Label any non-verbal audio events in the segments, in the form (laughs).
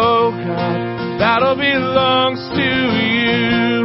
oh God, battle belongs to you.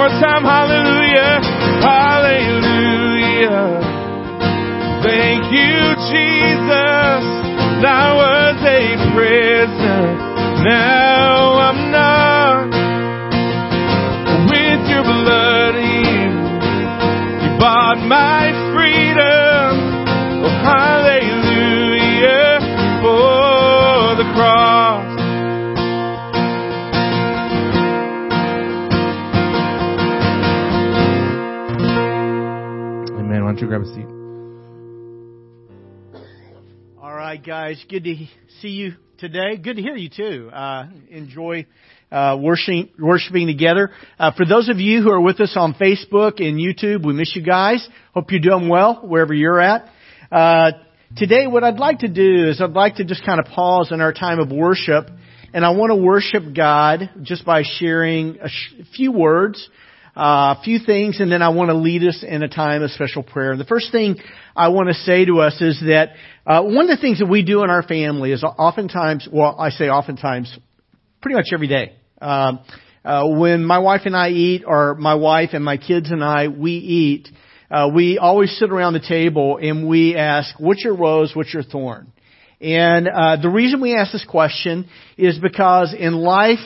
More time, hallelujah, hallelujah. Thank you, Jesus. I was a prisoner, now right, guys. Good to see you today. Good to hear you too. Uh, enjoy uh, worshiping, worshiping together. Uh, for those of you who are with us on Facebook and YouTube, we miss you guys. Hope you're doing well wherever you're at. Uh, today, what I'd like to do is I'd like to just kind of pause in our time of worship, and I want to worship God just by sharing a sh- few words uh, a few things, and then I want to lead us in a time of special prayer. The first thing I want to say to us is that uh, one of the things that we do in our family is oftentimes, well, I say oftentimes, pretty much every day. Um, uh, when my wife and I eat, or my wife and my kids and I, we eat, uh, we always sit around the table and we ask, what's your rose, what's your thorn? And uh, the reason we ask this question is because in life,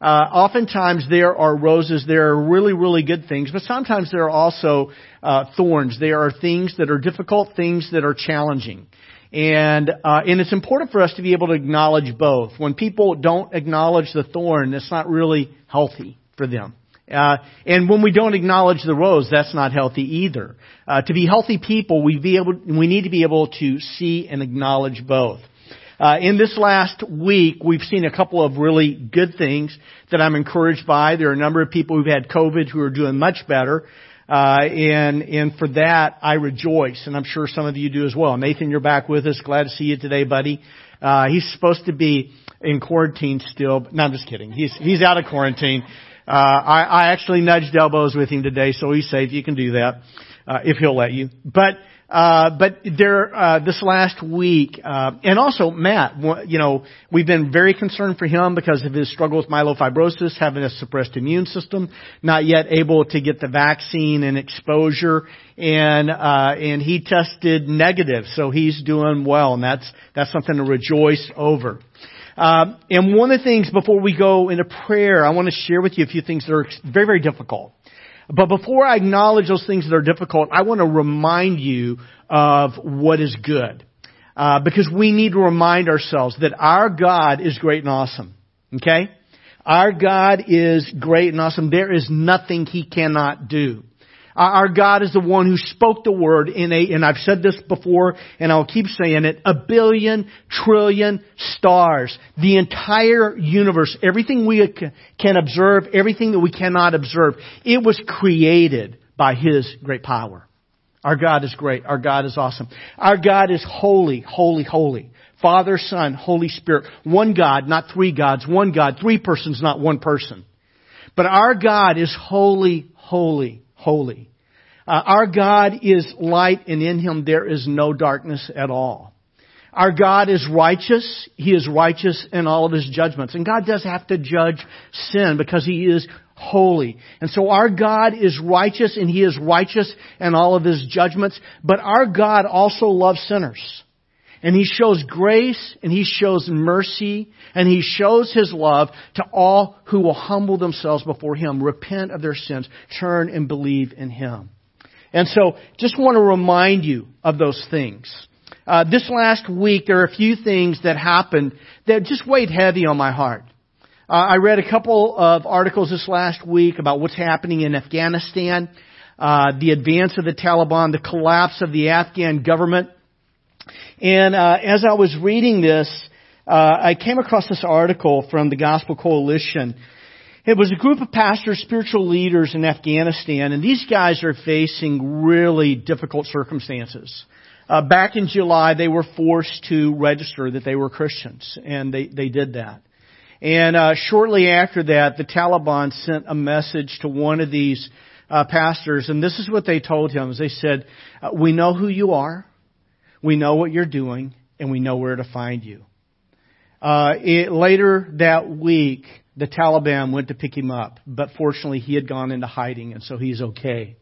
uh, oftentimes there are roses, there are really, really good things, but sometimes there are also uh, thorns. There are things that are difficult, things that are challenging. And, uh, and it's important for us to be able to acknowledge both. When people don't acknowledge the thorn, it's not really healthy for them. Uh, and when we don't acknowledge the rose, that's not healthy either. Uh, to be healthy people, we be able, we need to be able to see and acknowledge both. Uh, in this last week, we've seen a couple of really good things that I'm encouraged by. There are a number of people who've had COVID who are doing much better. Uh, and, and for that, I rejoice, and I'm sure some of you do as well. Nathan, you're back with us. Glad to see you today, buddy. Uh, he's supposed to be in quarantine still. But, no, I'm just kidding. He's, he's out of quarantine. Uh, I, I actually nudged elbows with him today, so he's safe. You can do that, uh, if he'll let you. But, uh, but there, uh, this last week, uh, and also Matt, you know, we've been very concerned for him because of his struggle with myelofibrosis, having a suppressed immune system, not yet able to get the vaccine and exposure, and, uh, and he tested negative, so he's doing well, and that's, that's something to rejoice over. Um, and one of the things before we go into prayer, I want to share with you a few things that are very, very difficult. But before I acknowledge those things that are difficult, I want to remind you of what is good. Uh, because we need to remind ourselves that our God is great and awesome. Okay? Our God is great and awesome. There is nothing He cannot do. Our God is the one who spoke the word in a, and I've said this before and I'll keep saying it, a billion trillion stars. The entire universe, everything we can observe, everything that we cannot observe, it was created by His great power. Our God is great. Our God is awesome. Our God is holy, holy, holy. Father, Son, Holy Spirit. One God, not three gods. One God, three persons, not one person. But our God is holy, holy, holy. Uh, our God is light and in Him there is no darkness at all. Our God is righteous. He is righteous in all of His judgments. And God does have to judge sin because He is holy. And so our God is righteous and He is righteous in all of His judgments. But our God also loves sinners. And He shows grace and He shows mercy and He shows His love to all who will humble themselves before Him, repent of their sins, turn and believe in Him. And so, just want to remind you of those things. Uh, this last week, there are a few things that happened that just weighed heavy on my heart. Uh, I read a couple of articles this last week about what's happening in Afghanistan, uh, the advance of the Taliban, the collapse of the Afghan government, and uh, as I was reading this, uh, I came across this article from the Gospel Coalition. It was a group of pastors, spiritual leaders in Afghanistan, and these guys are facing really difficult circumstances. Uh, back in July, they were forced to register that they were Christians, and they, they did that. And uh, shortly after that, the Taliban sent a message to one of these uh, pastors, and this is what they told him. They said, uh, "We know who you are. We know what you're doing, and we know where to find you. Uh, it, later that week, the Taliban went to pick him up, but fortunately he had gone into hiding, and so he's okay.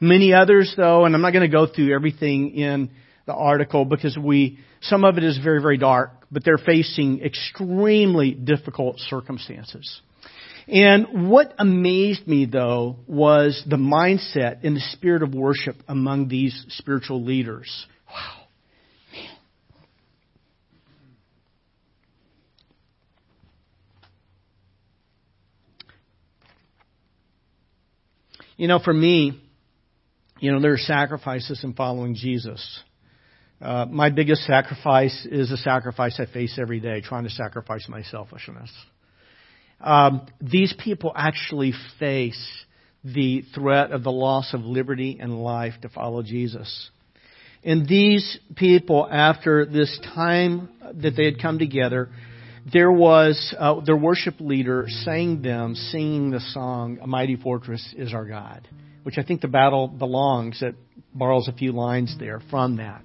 Many others, though, and I'm not going to go through everything in the article because we, some of it is very, very dark, but they're facing extremely difficult circumstances. And what amazed me though was the mindset and the spirit of worship among these spiritual leaders. Wow. You know, for me, you know, there are sacrifices in following Jesus. Uh, my biggest sacrifice is a sacrifice I face every day, trying to sacrifice my selfishness. Um, these people actually face the threat of the loss of liberty and life to follow Jesus. And these people, after this time that they had come together, there was uh, their worship leader sang them, singing the song, A Mighty Fortress is Our God, which I think the battle belongs. It borrows a few lines there from that.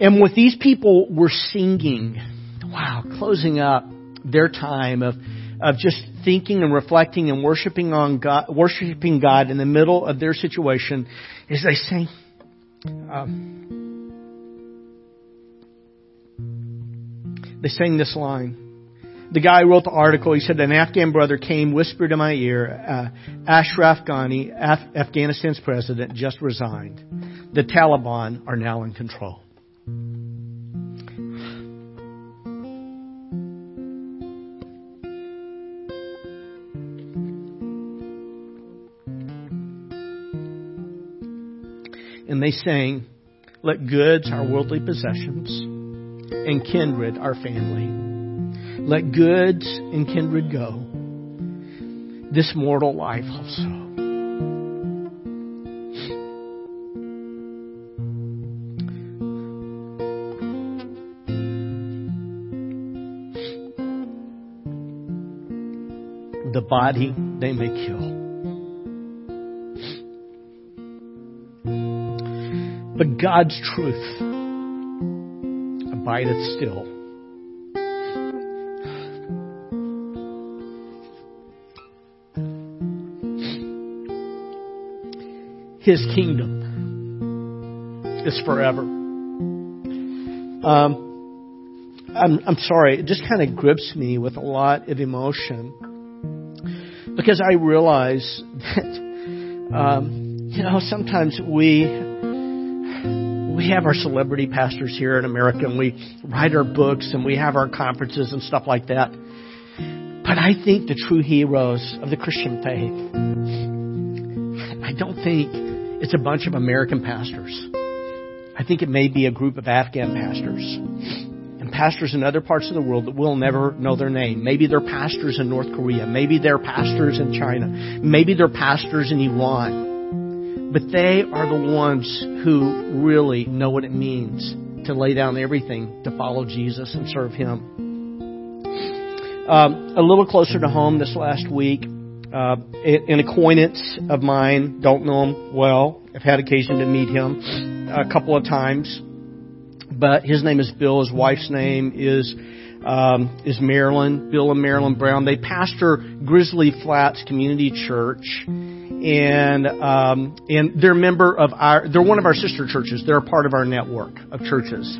And what these people were singing, wow, closing up their time of, of just thinking and reflecting and worshiping on God, worshiping God in the middle of their situation, is they sang, um, they sang this line. The guy who wrote the article, he said, an Afghan brother came, whispered in my ear, uh, Ashraf Ghani, Af- Afghanistan's president, just resigned. The Taliban are now in control. And they sang, Let goods, our worldly possessions, and kindred our family. Let goods and kindred go. This mortal life also. The body they may kill. But God's truth abideth still. His kingdom is forever. Um, I'm, I'm sorry, it just kind of grips me with a lot of emotion because I realize (laughs) that, um, you know, sometimes we we have our celebrity pastors here in America and we write our books and we have our conferences and stuff like that. But I think the true heroes of the Christian faith, I don't think it's a bunch of American pastors. I think it may be a group of Afghan pastors and pastors in other parts of the world that we'll never know their name. Maybe they're pastors in North Korea. Maybe they're pastors in China. Maybe they're pastors in Iran. But they are the ones who really know what it means to lay down everything to follow Jesus and serve Him. Um, a little closer to home this last week, uh, an acquaintance of mine, don't know him well. I've had occasion to meet him a couple of times, but his name is Bill. His wife's name is um, is Marilyn. Bill and Marilyn Brown. They pastor Grizzly Flats Community Church and um, and they're member of our they're one of our sister churches. They're a part of our network of churches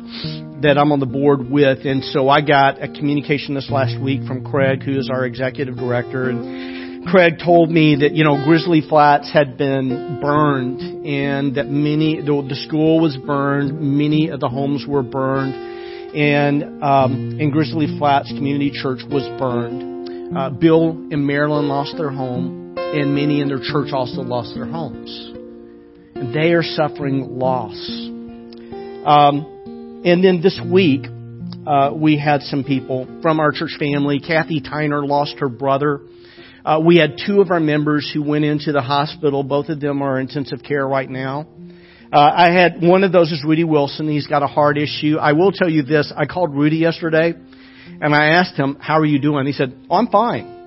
that I'm on the board with. And so I got a communication this last week from Craig, who is our executive director, and Craig told me that you know Grizzly Flats had been burned and that many the, school was burned, many of the homes were burned, and um, and Grizzly Flats Community Church was burned. Uh, Bill and Marilyn lost their home and many in their church also lost their homes. And they are suffering loss. Um, and then this week, uh, we had some people from our church family. Kathy Tyner lost her brother. Uh, we had two of our members who went into the hospital. Both of them are in intensive care right now. Uh, I had one of those is Rudy Wilson. He's got a heart issue. I will tell you this. I called Rudy yesterday and I asked him, how are you doing? He said, oh, I'm fine.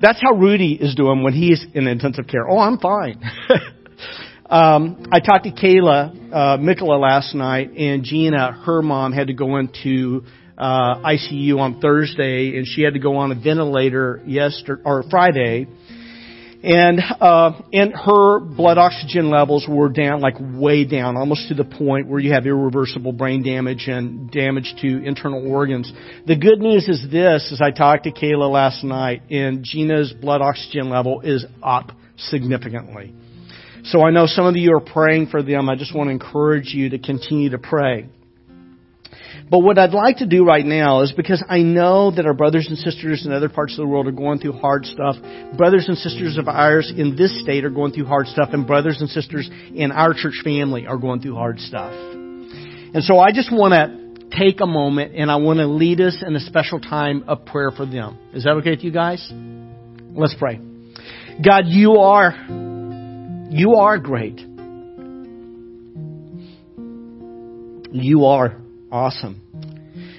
That's how Rudy is doing when he's in intensive care. Oh, I'm fine. (laughs) um, I talked to Kayla uh, Mikola last night, and Gina, her mom, had to go into uh, ICU on Thursday, and she had to go on a ventilator yesterday or Friday and uh, and her blood oxygen levels were down, like way down, almost to the point where you have irreversible brain damage and damage to internal organs. The good news is this: as I talked to Kayla last night, and Gina's blood oxygen level is up significantly. So I know some of you are praying for them. I just want to encourage you to continue to pray. But what I'd like to do right now is because I know that our brothers and sisters in other parts of the world are going through hard stuff. Brothers and sisters of ours in this state are going through hard stuff, and brothers and sisters in our church family are going through hard stuff. And so I just want to take a moment and I want to lead us in a special time of prayer for them. Is that okay with you guys? Let's pray. God, you are, you are great. You are awesome.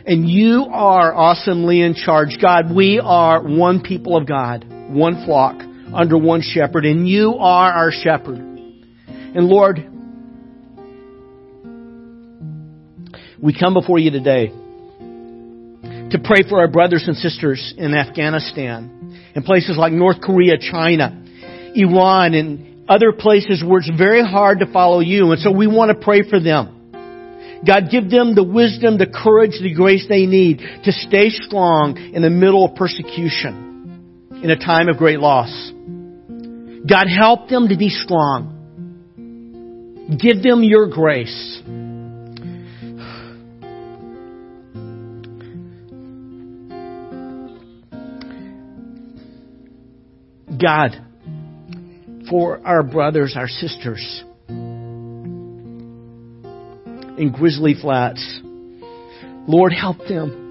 And you are awesomely in charge. God, we are one people of God, one flock under one shepherd, and you are our shepherd. And Lord, we come before you today to pray for our brothers and sisters in Afghanistan, in places like North Korea, China, Iran, and other places where it's very hard to follow you. And so we want to pray for them. God, give them the wisdom, the courage, the grace they need to stay strong in the middle of persecution in a time of great loss. God, help them to be strong. Give them your grace. God, for our brothers, our sisters, in Grizzly Flats. Lord, help them.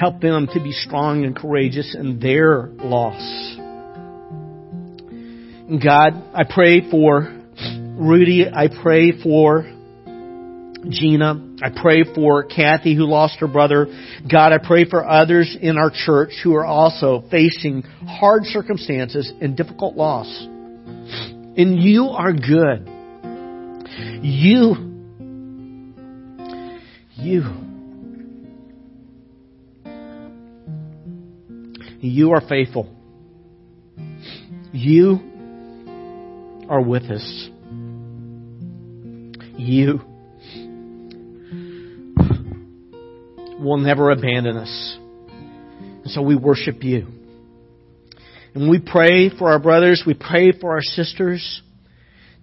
Help them to be strong and courageous in their loss. God, I pray for Rudy. I pray for Gina. I pray for Kathy who lost her brother. God, I pray for others in our church who are also facing hard circumstances and difficult loss. And you are good. You, you, you are faithful. You are with us. You will never abandon us. And so we worship you. And we pray for our brothers, we pray for our sisters,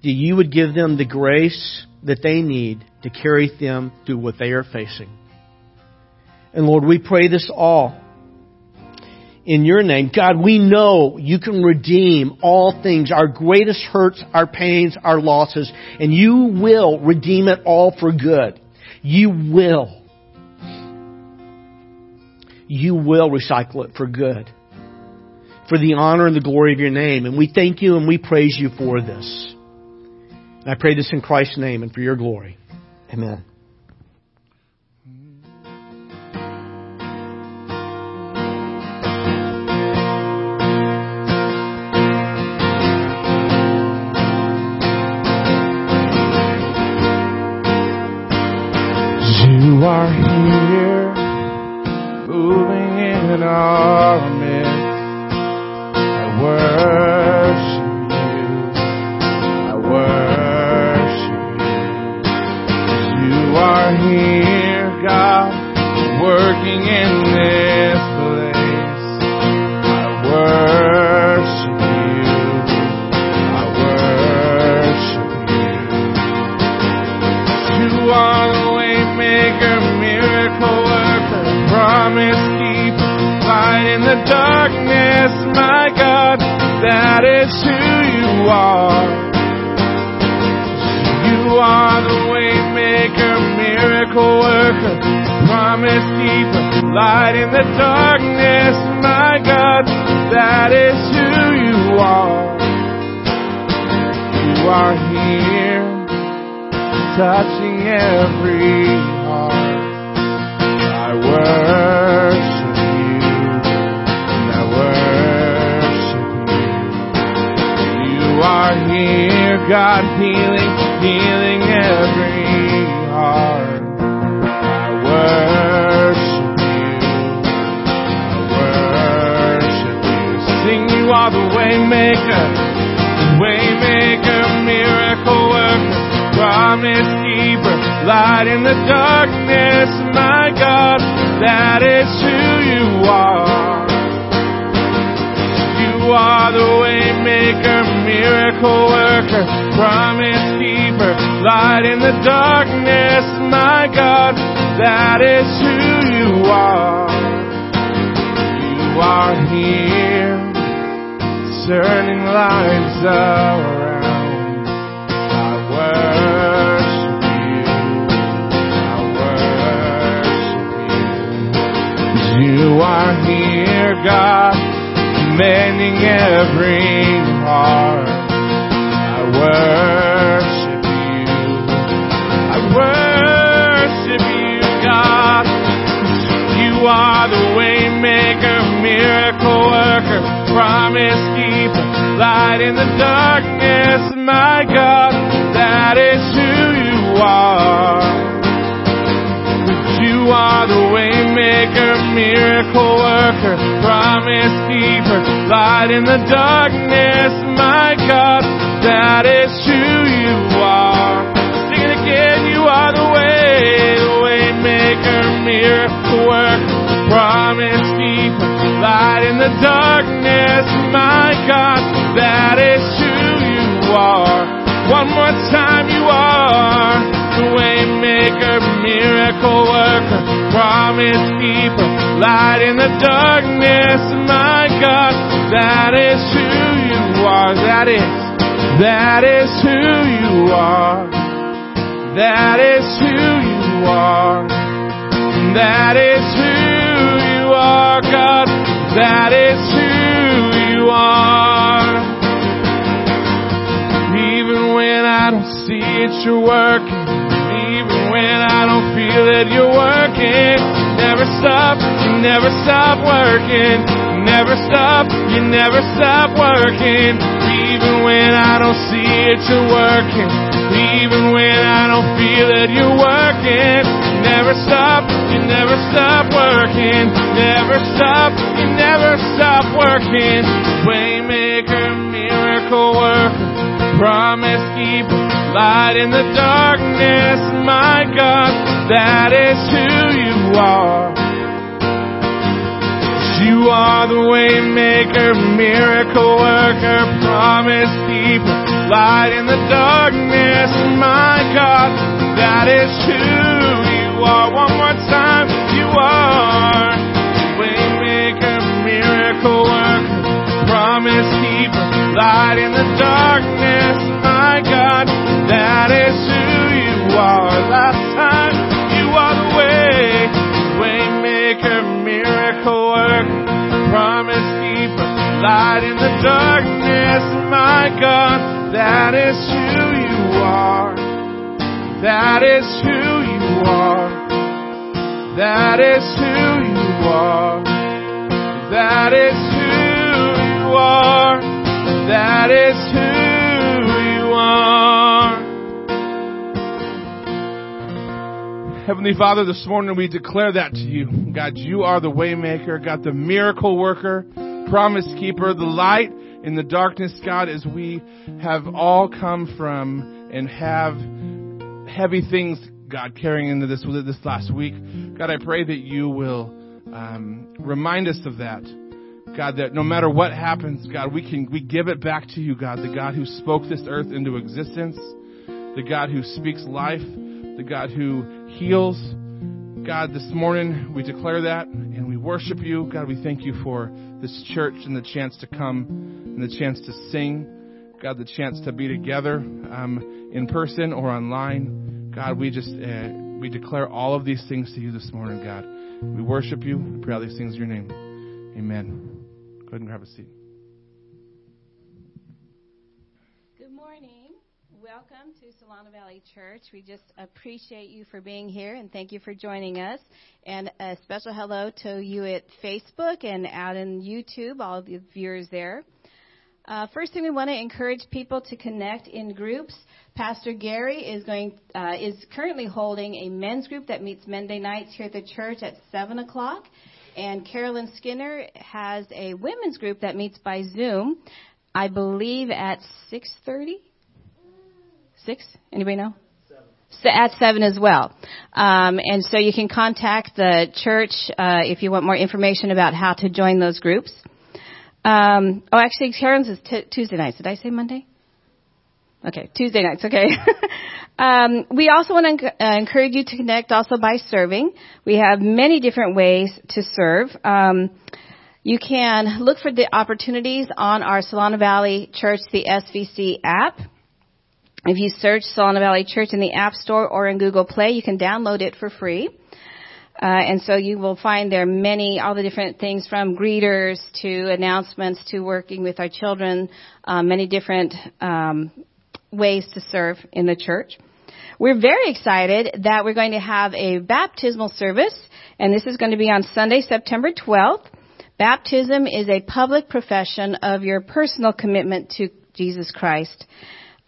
that you would give them the grace that they need to carry them through what they are facing. And Lord, we pray this all in your name. God, we know you can redeem all things, our greatest hurts, our pains, our losses, and you will redeem it all for good. You will. You will recycle it for good. For the honor and the glory of your name. And we thank you and we praise you for this. And I pray this in Christ's name and for your glory. Amen. Miracle worker, promise keeper, light in the darkness, my God, that is who you are. You are here touching every heart. I worship you, and I worship you. You are here, God, healing, healing every heart. The way maker, way miracle worker promise keeper, light in the darkness, my God, that is who you are. You are the way maker, miracle worker, promise keeper, light in the darkness, my God, that is who you are. You are here, turning lives around. I worship you. I worship you. You are here, God, mending every heart. I worship you. I worship you, God. You are the way maker, miracle worker, promise keeper, light in the darkness, my God, that is who you are. You are the way maker, miracle worker, promise keeper, light in the darkness, my God, that is who you are. Sing it again, you are the way, the way maker, miracle worker, promise light in the darkness, my God, that is who you are. One more time, you are the way maker, miracle worker, promise keeper, light in the darkness, my God, that is who you are. That is, that is who you are. That is who you are. That is who you are, God. That is who you are. Even when I don't see it, you're working. Even when I don't feel it, you're working. Never stop, you never stop working. Never stop, you never stop working. Even when I don't see it, you're working. Even when I don't feel it, you're working. Never stop, never stop working. Never stop, you never stop working. Waymaker, miracle worker, promise keeper, light in the darkness, my God, that is who you are. You are the waymaker, miracle worker, promise keeper, light in the darkness, my God, that is who are. One more time, you are waymaker, miracle worker, promise keeper, light in the darkness, my God, that is who you are. Last time, you are the way, waymaker, miracle worker, promise keeper, light in the darkness, my God, that is who you are. That is who are. That is who you are. That is who you are. That is who you are. Heavenly Father, this morning we declare that to you. God, you are the waymaker, God, the miracle worker, promise keeper, the light in the darkness, God, as we have all come from and have heavy things, God, carrying into this this last week. God, I pray that you will um, remind us of that. God, that no matter what happens, God, we can we give it back to you, God, the God who spoke this earth into existence, the God who speaks life, the God who heals. God, this morning we declare that and we worship you. God, we thank you for this church and the chance to come and the chance to sing. God, the chance to be together um, in person or online. God, we just uh, we declare all of these things to you this morning, God. We worship you. We pray all these things in your name. Amen. Go ahead and grab a seat. Good morning. Welcome to Solano Valley Church. We just appreciate you for being here and thank you for joining us. And a special hello to you at Facebook and out in YouTube, all of the viewers there. Uh, first thing we want to encourage people to connect in groups. Pastor Gary is going uh, is currently holding a men's group that meets Monday nights here at the church at seven o'clock, and Carolyn Skinner has a women's group that meets by Zoom, I believe at six thirty. Six? Anybody know? At seven as well. Um, and so you can contact the church uh, if you want more information about how to join those groups. Um, oh, actually, Karen's is t- Tuesday nights. Did I say Monday? Okay, Tuesday nights. Okay. (laughs) um, we also want to uh, encourage you to connect also by serving. We have many different ways to serve. Um, you can look for the opportunities on our Solano Valley Church, the SVC app. If you search Solano Valley Church in the App Store or in Google Play, you can download it for free. Uh, and so you will find there many, all the different things from greeters to announcements to working with our children, uh, many different um, ways to serve in the church. We're very excited that we're going to have a baptismal service, and this is going to be on Sunday, September 12th. Baptism is a public profession of your personal commitment to Jesus Christ.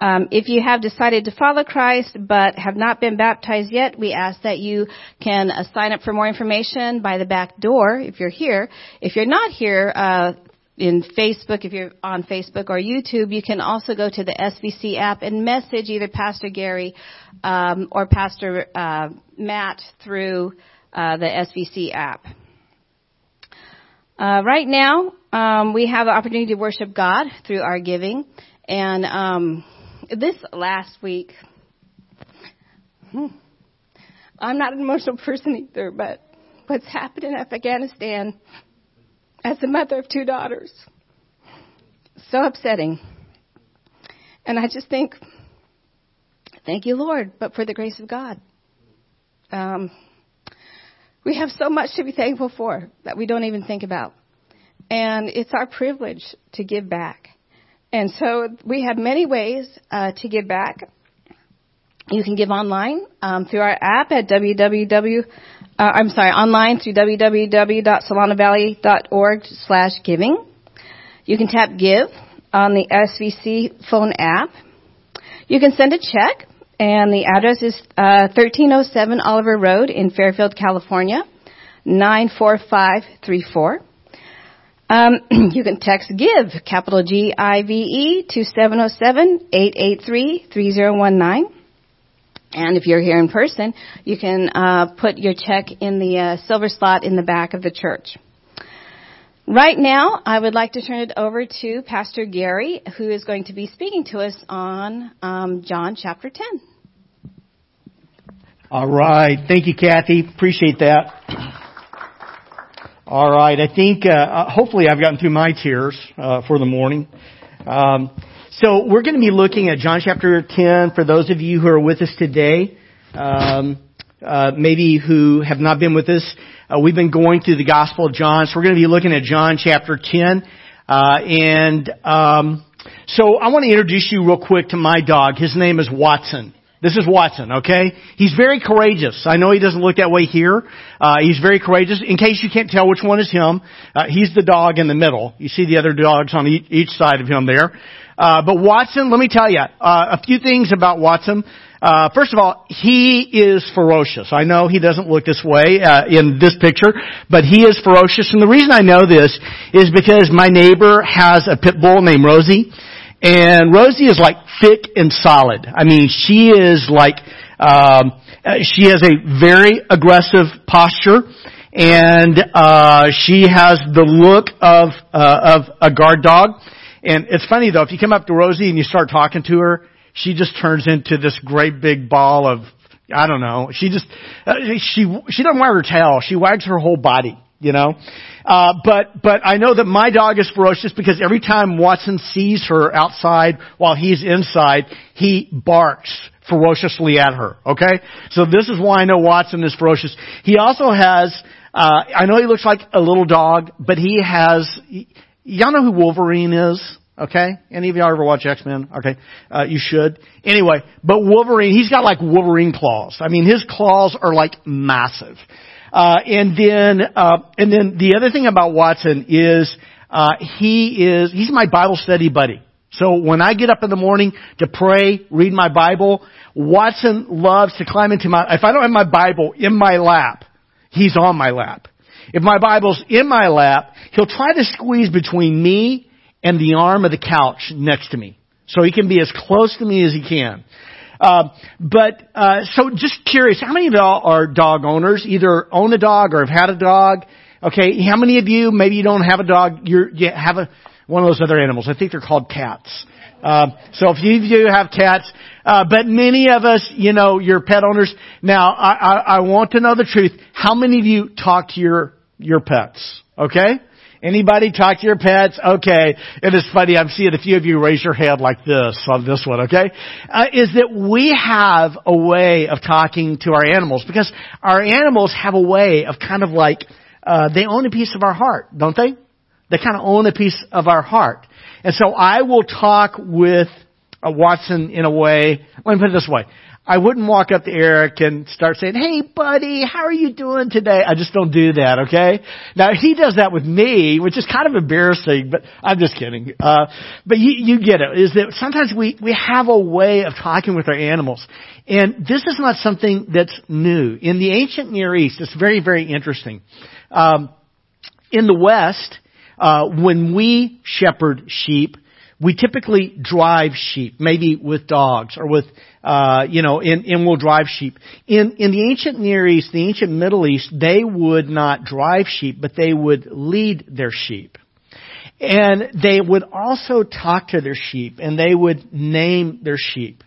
Um, if you have decided to follow Christ but have not been baptized yet, we ask that you can uh, sign up for more information by the back door if you're here. If you're not here, uh, in Facebook, if you're on Facebook or YouTube, you can also go to the SVC app and message either Pastor Gary um, or Pastor uh, Matt through uh, the SVC app. Uh, right now, um, we have the opportunity to worship God through our giving, and um, this last week, hmm, I'm not an emotional person either, but what's happened in Afghanistan as a mother of two daughters, so upsetting. And I just think, thank you, Lord, but for the grace of God. Um, we have so much to be thankful for that we don't even think about. And it's our privilege to give back. And so we have many ways uh, to give back. You can give online um, through our app at www. Uh, I'm sorry, online through www.solanovalley.org/giving. You can tap give on the SVC phone app. You can send a check, and the address is uh, 1307 Oliver Road in Fairfield, California, 94534. Um, (clears throat) you can text GIVE, capital G-I-V-E, to 707-883-3019. And if you're here in person, you can uh, put your check in the uh, silver slot in the back of the church. Right now, I would like to turn it over to Pastor Gary, who is going to be speaking to us on um, John chapter 10. All right. Thank you, Kathy. Appreciate that. All right. I think, uh, uh, hopefully I've gotten through my tears, uh, for the morning. Um, so we're going to be looking at John chapter 10 for those of you who are with us today. Um, uh, maybe who have not been with us. Uh, we've been going through the Gospel of John, so we're going to be looking at John chapter 10. Uh, and um, so I want to introduce you real quick to my dog. His name is Watson. This is Watson, okay? He's very courageous. I know he doesn't look that way here. Uh, he's very courageous. In case you can't tell which one is him, uh, he's the dog in the middle. You see the other dogs on each, each side of him there. Uh, but Watson, let me tell you, uh, a few things about Watson. Uh, first of all, he is ferocious. I know he doesn't look this way uh, in this picture, but he is ferocious. And the reason I know this is because my neighbor has a pit bull named Rosie, and Rosie is like thick and solid. I mean, she is like, um, she has a very aggressive posture and, uh, she has the look of, uh, of a guard dog. And it's funny though, if you come up to Rosie and you start talking to her, she just turns into this great big ball of, I don't know, she just, uh, she, she doesn't wag her tail, she wags her whole body, you know? Uh, but, but I know that my dog is ferocious because every time Watson sees her outside while he's inside, he barks ferociously at her. Okay? So this is why I know Watson is ferocious. He also has, uh, I know he looks like a little dog, but he has, y'all know who Wolverine is? Okay? Any of y'all ever watch X-Men? Okay. Uh, you should. Anyway, but Wolverine, he's got like Wolverine claws. I mean, his claws are like massive. Uh, and then, uh, and then the other thing about Watson is, uh, he is, he's my Bible study buddy. So when I get up in the morning to pray, read my Bible, Watson loves to climb into my, if I don't have my Bible in my lap, he's on my lap. If my Bible's in my lap, he'll try to squeeze between me and the arm of the couch next to me. So he can be as close to me as he can. Uh, but uh, so just curious, how many of y'all are dog owners? Either own a dog or have had a dog. Okay, how many of you maybe you don't have a dog? You're, you have a one of those other animals. I think they're called cats. Uh, so if you, you have cats, uh, but many of us, you know, you're pet owners. Now, I, I, I want to know the truth. How many of you talk to your your pets? Okay. Anybody talk to your pets? Okay. It is funny. I'm seeing a few of you raise your hand like this on this one, okay? Uh, is that we have a way of talking to our animals because our animals have a way of kind of like, uh, they own a piece of our heart, don't they? They kind of own a piece of our heart. And so I will talk with uh, Watson in a way, let me put it this way. I wouldn't walk up to Eric and start saying, "Hey, buddy, how are you doing today?" I just don't do that. Okay. Now he does that with me, which is kind of embarrassing, but I'm just kidding. Uh, but you, you get it. Is that sometimes we we have a way of talking with our animals, and this is not something that's new in the ancient Near East. It's very very interesting. Um, in the West, uh, when we shepherd sheep, we typically drive sheep, maybe with dogs or with, uh, you know, in, and we'll drive sheep. In, in the ancient Near East, the ancient Middle East, they would not drive sheep, but they would lead their sheep. And they would also talk to their sheep and they would name their sheep.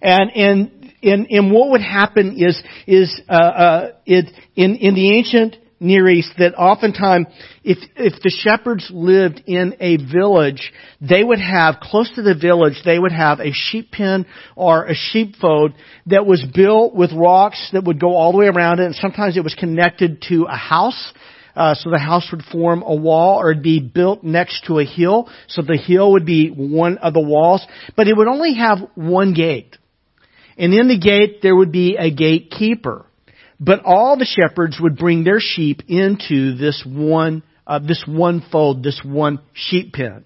And, and, and, and what would happen is, is, uh, uh, it, in, in the ancient Near East that oftentimes, if, if the shepherds lived in a village, they would have, close to the village, they would have a sheep pen or a sheepfold that was built with rocks that would go all the way around it, and sometimes it was connected to a house. Uh, so the house would form a wall or it'd be built next to a hill. So the hill would be one of the walls, but it would only have one gate. And in the gate there would be a gatekeeper. But all the shepherds would bring their sheep into this one, uh, this one fold, this one sheep pen.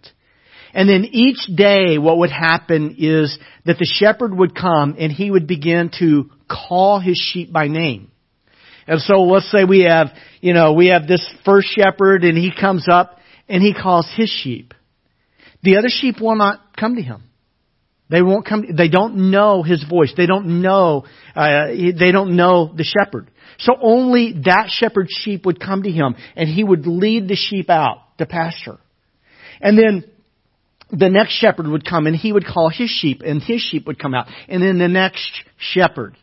And then each day what would happen is that the shepherd would come and he would begin to call his sheep by name. And so let's say we have, you know, we have this first shepherd and he comes up and he calls his sheep. The other sheep will not come to him. They won't come. They don't know his voice. They don't know. Uh, they don't know the shepherd. So only that shepherd's sheep would come to him, and he would lead the sheep out. to pasture. And then the next shepherd would come and he would call his sheep and his sheep would come out. And then the next shepherd.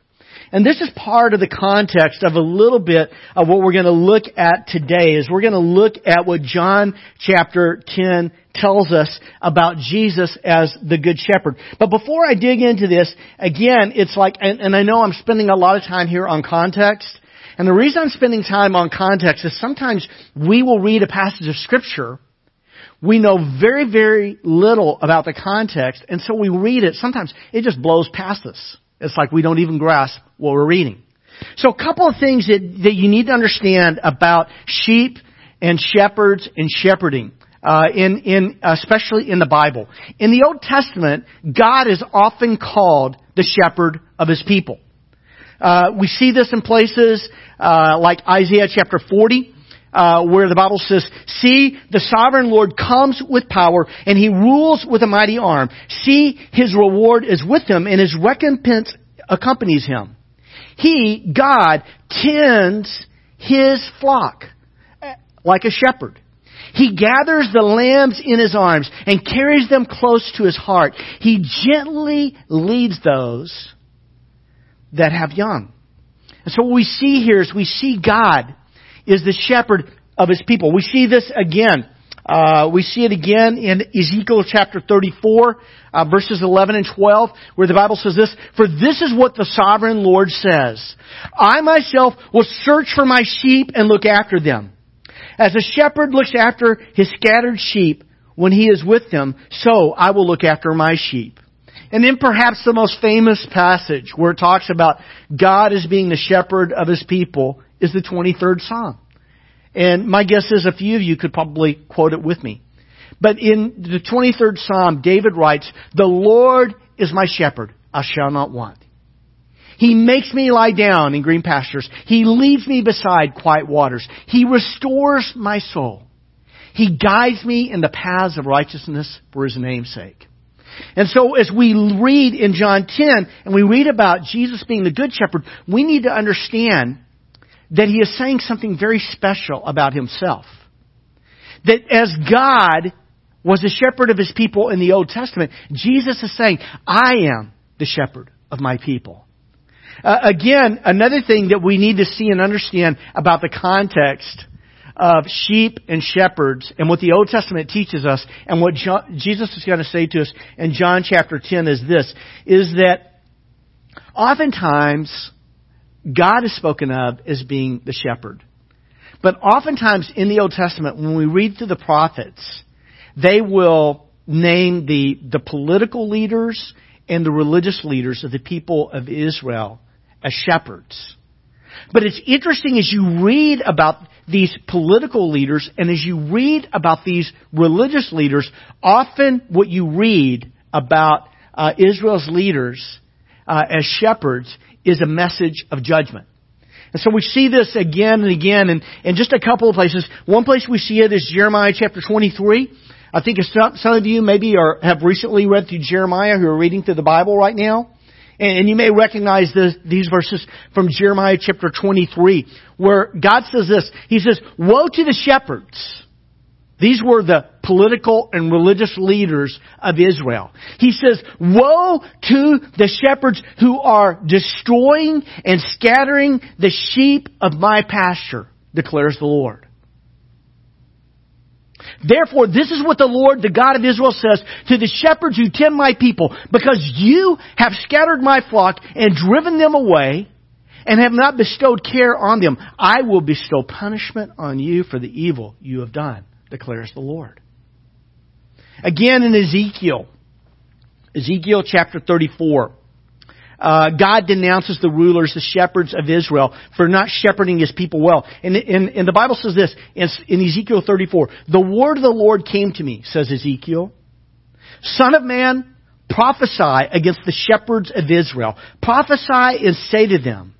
And this is part of the context of a little bit of what we're going to look at today is we're going to look at what John chapter 10 tells us about Jesus as the good shepherd. But before I dig into this, again, it's like, and, and I know I'm spending a lot of time here on context, and the reason I'm spending time on context is sometimes we will read a passage of scripture we know very, very little about the context, and so we read it. Sometimes it just blows past us. It's like we don't even grasp what we're reading. So a couple of things that, that you need to understand about sheep and shepherds and shepherding. Uh, in, in, especially in the Bible. In the Old Testament, God is often called the shepherd of His people. Uh, we see this in places uh, like Isaiah chapter 40, uh, where the Bible says, "See, the sovereign Lord comes with power, and He rules with a mighty arm. See, His reward is with Him, and His recompense accompanies Him. He, God, tends His flock like a shepherd." He gathers the lambs in his arms and carries them close to his heart. He gently leads those that have young. And so what we see here is we see God is the shepherd of his people. We see this again. Uh, we see it again in Ezekiel chapter 34, uh, verses 11 and 12, where the Bible says this, For this is what the sovereign Lord says, I myself will search for my sheep and look after them. As a shepherd looks after his scattered sheep when he is with them, so I will look after my sheep. And then perhaps the most famous passage where it talks about God as being the shepherd of his people is the 23rd Psalm. And my guess is a few of you could probably quote it with me. But in the 23rd Psalm, David writes, The Lord is my shepherd, I shall not want. He makes me lie down in green pastures. He leads me beside quiet waters. He restores my soul. He guides me in the paths of righteousness for His name's sake. And so as we read in John 10 and we read about Jesus being the good shepherd, we need to understand that he is saying something very special about himself. That as God was the shepherd of his people in the Old Testament, Jesus is saying, I am the shepherd of my people. Uh, again, another thing that we need to see and understand about the context of sheep and shepherds and what the Old Testament teaches us and what John, Jesus is going to say to us in John chapter 10 is this, is that oftentimes God is spoken of as being the shepherd. But oftentimes in the Old Testament, when we read through the prophets, they will name the, the political leaders and the religious leaders of the people of Israel as shepherds. But it's interesting as you read about these political leaders and as you read about these religious leaders, often what you read about uh, Israel's leaders uh, as shepherds is a message of judgment. And so we see this again and again in, in just a couple of places. One place we see it is Jeremiah chapter 23. I think some, some of you maybe are, have recently read through Jeremiah who are reading through the Bible right now. And, you may recognize this, these verses from Jeremiah chapter 23 where God says this. He says, Woe to the shepherds these were the political and religious leaders of Israel. He says, Woe to the shepherds who are destroying and scattering the sheep of my pasture, declares the Lord. Therefore, this is what the Lord, the God of Israel says to the shepherds who tend my people, because you have scattered my flock and driven them away and have not bestowed care on them, I will bestow punishment on you for the evil you have done declares the Lord. Again in Ezekiel, Ezekiel chapter 34, uh, God denounces the rulers, the shepherds of Israel, for not shepherding his people well. And, and, and the Bible says this in, in Ezekiel 34, the word of the Lord came to me, says Ezekiel. Son of man, prophesy against the shepherds of Israel. Prophesy and say to them,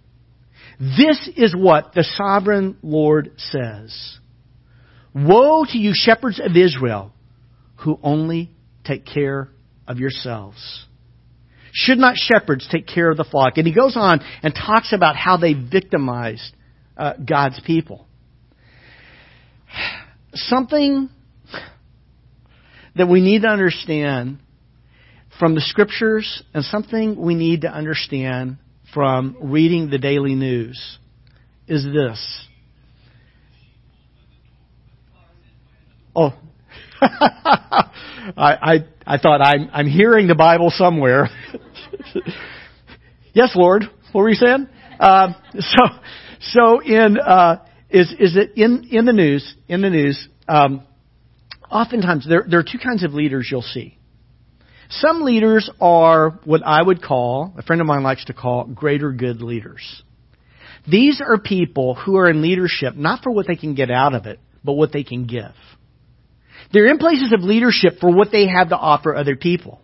this is what the sovereign Lord says. Woe to you, shepherds of Israel, who only take care of yourselves. Should not shepherds take care of the flock? And he goes on and talks about how they victimized uh, God's people. Something that we need to understand from the scriptures and something we need to understand from reading the daily news is this. Oh, (laughs) I, I, I thought I'm, I'm hearing the Bible somewhere. (laughs) yes, Lord. What were you saying? Um, so, so in, uh, is, is it in, in the news, in the news, um, oftentimes there, there are two kinds of leaders you'll see. Some leaders are what I would call, a friend of mine likes to call, greater good leaders. These are people who are in leadership not for what they can get out of it, but what they can give. They're in places of leadership for what they have to offer other people.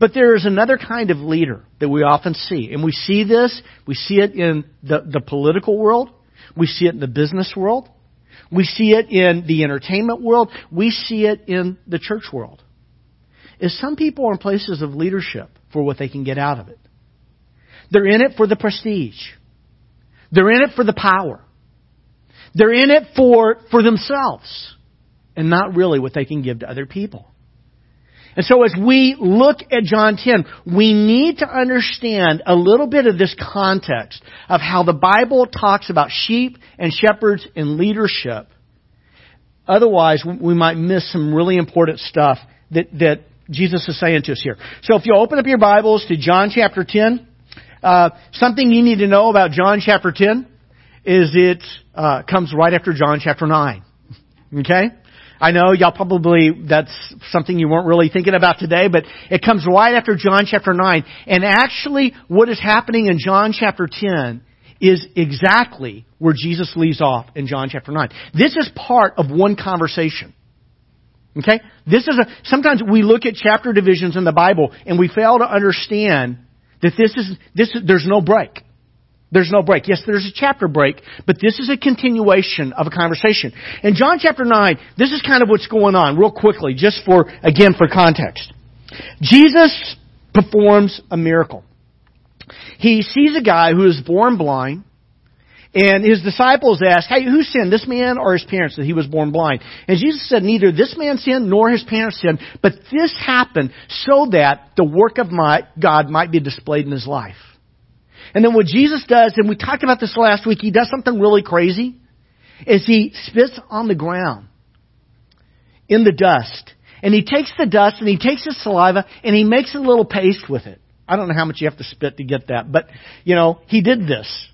But there is another kind of leader that we often see. And we see this, we see it in the, the political world, we see it in the business world, we see it in the entertainment world, we see it in the church world. Is some people are in places of leadership for what they can get out of it. They're in it for the prestige. They're in it for the power. They're in it for, for themselves and not really what they can give to other people. And so as we look at John 10, we need to understand a little bit of this context of how the Bible talks about sheep and shepherds and leadership. Otherwise, we might miss some really important stuff that, that Jesus is saying to us here. So if you open up your Bibles to John chapter 10, uh, something you need to know about John chapter 10 is it uh, comes right after John chapter 9. (laughs) Okay? I know y'all probably, that's something you weren't really thinking about today, but it comes right after John chapter 9. And actually, what is happening in John chapter 10 is exactly where Jesus leaves off in John chapter 9. This is part of one conversation. Okay? This is a, sometimes we look at chapter divisions in the Bible and we fail to understand that this is, this, there's no break. There's no break. Yes, there's a chapter break, but this is a continuation of a conversation. In John chapter 9, this is kind of what's going on, real quickly, just for, again, for context. Jesus performs a miracle. He sees a guy who is born blind, and his disciples ask, hey, who sinned, this man or his parents, that he was born blind? And Jesus said, neither this man sinned nor his parents sinned, but this happened so that the work of my, God might be displayed in his life. And then what Jesus does, and we talked about this last week, he does something really crazy, is he spits on the ground in the dust. And he takes the dust and he takes his saliva and he makes a little paste with it. I don't know how much you have to spit to get that, but, you know, he did this.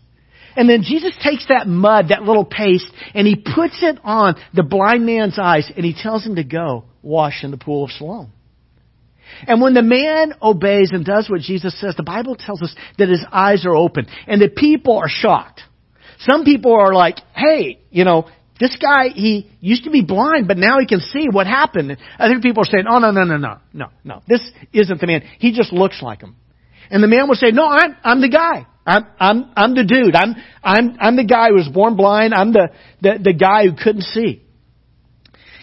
And then Jesus takes that mud, that little paste, and he puts it on the blind man's eyes and he tells him to go wash in the pool of Siloam. And when the man obeys and does what Jesus says, the Bible tells us that his eyes are open and the people are shocked. Some people are like, hey, you know, this guy, he used to be blind, but now he can see what happened. And other people are saying, oh, no, no, no, no, no, no. This isn't the man. He just looks like him. And the man will say, no, I'm, I'm the guy. I'm, I'm, I'm the dude. I'm, I'm, I'm the guy who was born blind. I'm the, the, the guy who couldn't see.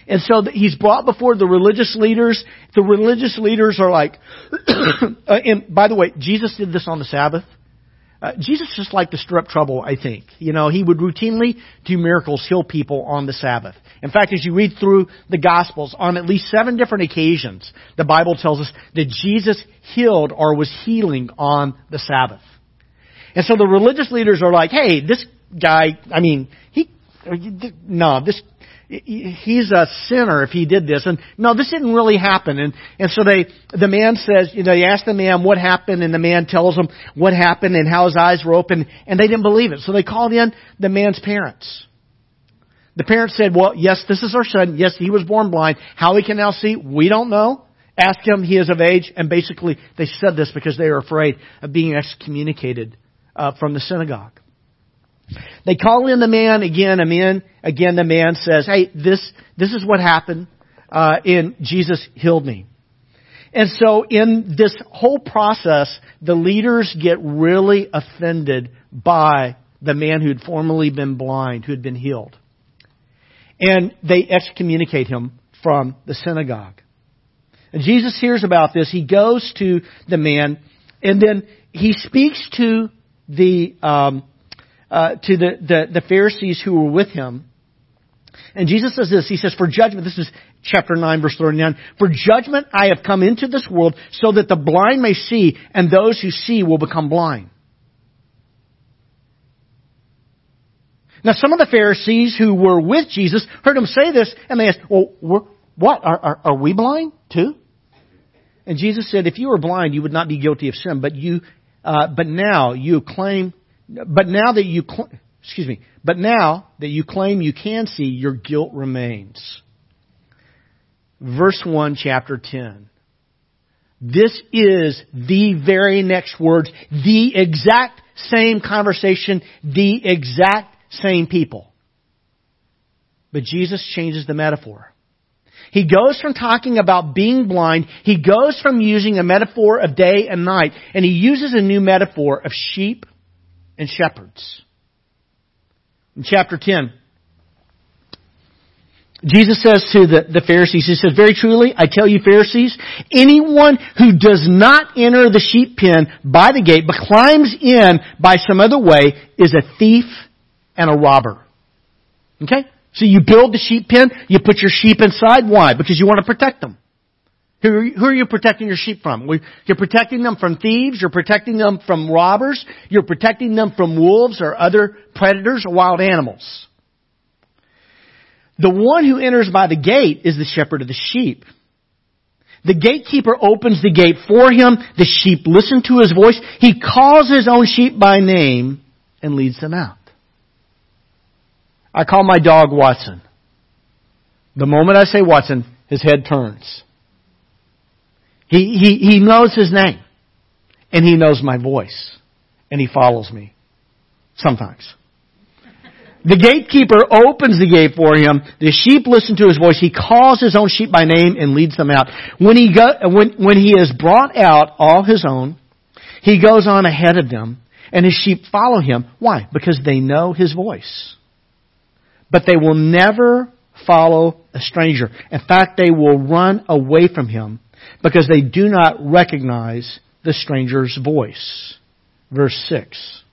And so he's brought before the religious leaders. The religious leaders are like, (coughs) uh, and by the way, Jesus did this on the Sabbath. Uh, Jesus just liked to stir up trouble, I think. You know, he would routinely do miracles, heal people on the Sabbath. In fact, as you read through the Gospels, on at least seven different occasions, the Bible tells us that Jesus healed or was healing on the Sabbath. And so the religious leaders are like, hey, this guy, I mean, he, no, this he's a sinner if he did this. And no, this didn't really happen. And, and so they, the man says, you know, they ask the man what happened and the man tells them what happened and how his eyes were open and they didn't believe it. So they called in the man's parents. The parents said, well, yes, this is our son. Yes, he was born blind. How he can now see, we don't know. Ask him, he is of age. And basically, they said this because they were afraid of being excommunicated uh, from the synagogue. They call in the man again, and man, again the man says, hey, this, this is what happened, uh, and Jesus healed me. And so in this whole process, the leaders get really offended by the man who had formerly been blind, who had been healed. And they excommunicate him from the synagogue. And Jesus hears about this. He goes to the man, and then he speaks to the um, uh, to the, the, the Pharisees who were with him. And Jesus says this, he says, for judgment, this is chapter 9 verse 39, for judgment I have come into this world so that the blind may see and those who see will become blind. Now some of the Pharisees who were with Jesus heard him say this and they asked, well, what? Are, are, are we blind too? And Jesus said, if you were blind, you would not be guilty of sin, but you, uh, but now you claim, but now that you, cl- excuse me, but now that you claim you can see, your guilt remains. Verse 1, chapter 10. This is the very next words, the exact same conversation, the exact same people. But Jesus changes the metaphor. He goes from talking about being blind, he goes from using a metaphor of day and night, and he uses a new metaphor of sheep and shepherds. In chapter 10, Jesus says to the, the Pharisees, He says, Very truly, I tell you Pharisees, anyone who does not enter the sheep pen by the gate, but climbs in by some other way, is a thief and a robber. Okay? So you build the sheep pen, you put your sheep inside. Why? Because you want to protect them. Who are, you, who are you protecting your sheep from? You're protecting them from thieves, you're protecting them from robbers, you're protecting them from wolves or other predators or wild animals. The one who enters by the gate is the shepherd of the sheep. The gatekeeper opens the gate for him. The sheep listen to his voice. He calls his own sheep by name and leads them out. I call my dog Watson. The moment I say Watson, his head turns. He, he, he knows his name. And he knows my voice. And he follows me. Sometimes. The gatekeeper opens the gate for him. The sheep listen to his voice. He calls his own sheep by name and leads them out. When he go, when, when he has brought out all his own, he goes on ahead of them and his sheep follow him. Why? Because they know his voice but they will never follow a stranger. In fact, they will run away from him because they do not recognize the stranger's voice. Verse 6.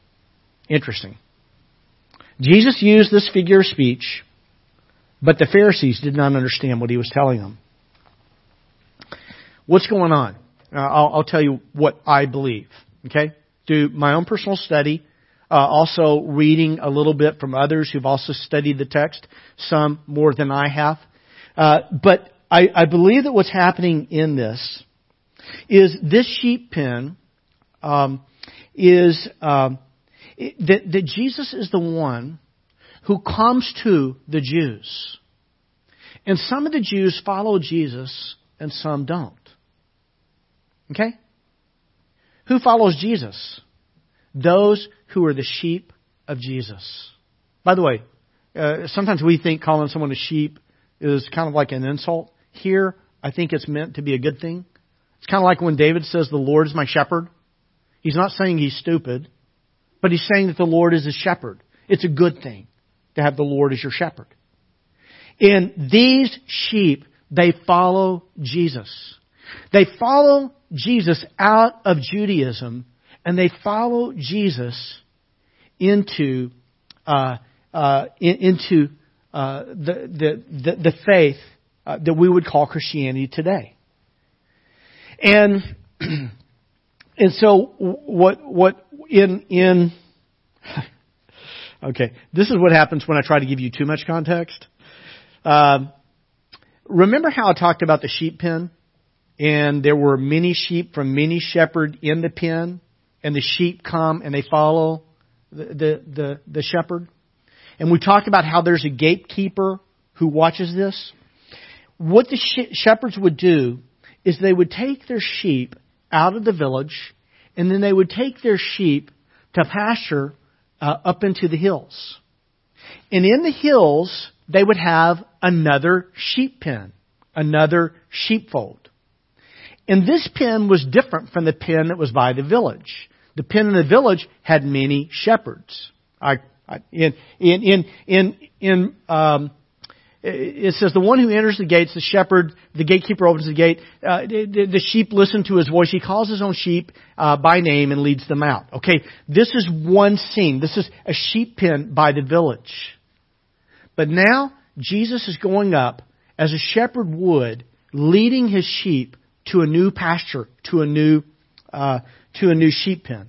Interesting. Jesus used this figure of speech, but the Pharisees did not understand what he was telling them. What's going on? Uh, I'll, I'll, tell you what I believe. Okay? Do my own personal study uh, also reading a little bit from others who've also studied the text, some more than I have. Uh, but I, I, believe that what's happening in this is this sheep pen um, is um, that, that Jesus is the one who comes to the Jews. And some of the Jews follow Jesus and some don't. Okay? Who follows Jesus? Those who are the sheep of Jesus. By the way, uh, sometimes we think calling someone a sheep is kind of like an insult. Here, I think it's meant to be a good thing. It's kind of like when David says, The Lord is my shepherd. He's not saying he's stupid, but he's saying that the Lord is his shepherd. It's a good thing to have the Lord as your shepherd. And these sheep, they follow Jesus. They follow Jesus out of Judaism and they follow Jesus into uh, uh, into uh, the, the, the the faith uh, that we would call Christianity today. And (clears throat) and so what what in in (laughs) okay this is what happens when I try to give you too much context. Um, remember how I talked about the sheep pen, and there were many sheep from many shepherd in the pen and the sheep come and they follow the, the, the, the shepherd. And we talked about how there's a gatekeeper who watches this. What the shepherds would do is they would take their sheep out of the village and then they would take their sheep to pasture uh, up into the hills. And in the hills, they would have another sheep pen, another sheepfold. And this pen was different from the pen that was by the village. The pen in the village had many shepherds. I, I, in in in in, in um, it says the one who enters the gates, the shepherd, the gatekeeper opens the gate. Uh, the, the, sheep listen to his voice. He calls his own sheep uh, by name and leads them out. Okay, this is one scene. This is a sheep pen by the village. But now Jesus is going up as a shepherd would, leading his sheep to a new pasture, to a new, uh, to a new sheep pen.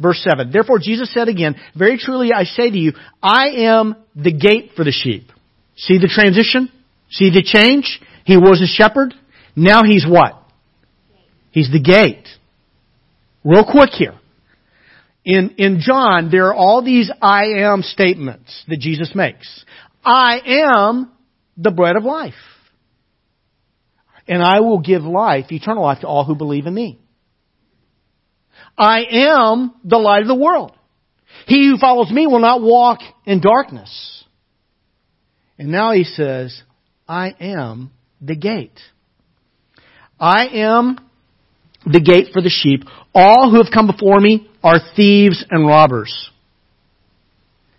Verse 7. Therefore Jesus said again, Very truly I say to you, I am the gate for the sheep. See the transition? See the change? He was a shepherd. Now he's what? He's the gate. Real quick here. In, in John, there are all these I am statements that Jesus makes. I am the bread of life. And I will give life, eternal life, to all who believe in me. I am the light of the world. He who follows me will not walk in darkness. And now he says, I am the gate. I am the gate for the sheep. All who have come before me are thieves and robbers.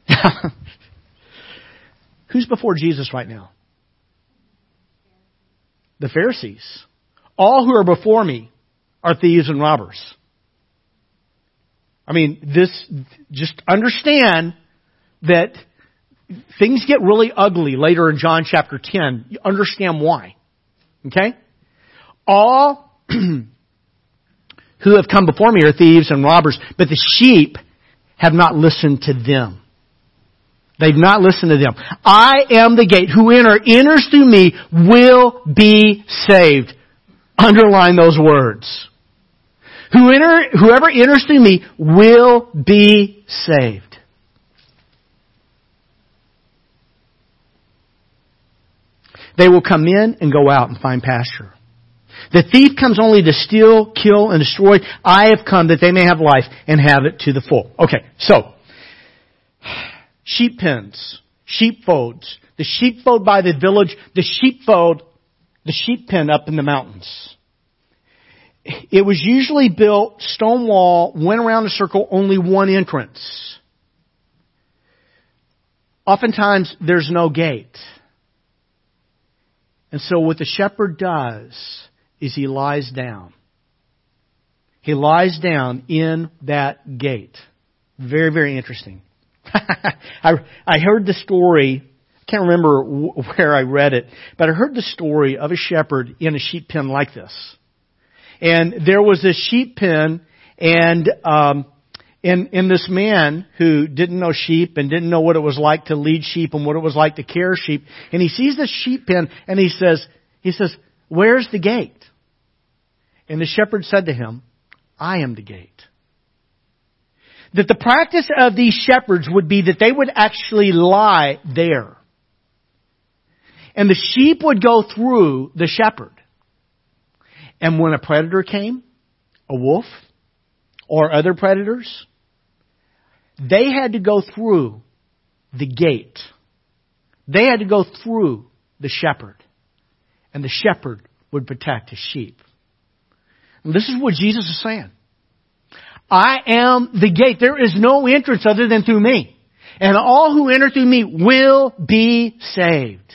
(laughs) Who's before Jesus right now? The Pharisees. All who are before me are thieves and robbers. I mean, this, just understand that things get really ugly later in John chapter 10. You understand why. Okay? All (clears throat) who have come before me are thieves and robbers, but the sheep have not listened to them. They've not listened to them. I am the gate. Whoever enters through me will be saved. Underline those words. Who enter, Whoever enters through me will be saved. They will come in and go out and find pasture. The thief comes only to steal, kill, and destroy. I have come that they may have life and have it to the full. Okay, so, sheep pens, sheepfolds, the sheepfold by the village, the sheepfold, the sheep pen up in the mountains. It was usually built, stone wall, went around a circle, only one entrance. Oftentimes, there's no gate. And so what the shepherd does is he lies down. He lies down in that gate. Very, very interesting. (laughs) I, I heard the story, I can't remember where I read it, but I heard the story of a shepherd in a sheep pen like this. And there was a sheep pen and, um, in, in this man who didn't know sheep and didn't know what it was like to lead sheep and what it was like to care sheep. And he sees this sheep pen and he says, he says, where's the gate? And the shepherd said to him, I am the gate. That the practice of these shepherds would be that they would actually lie there. And the sheep would go through the shepherd. And when a predator came, a wolf, or other predators, they had to go through the gate. They had to go through the shepherd. And the shepherd would protect his sheep. And this is what Jesus is saying. I am the gate. There is no entrance other than through me. And all who enter through me will be saved.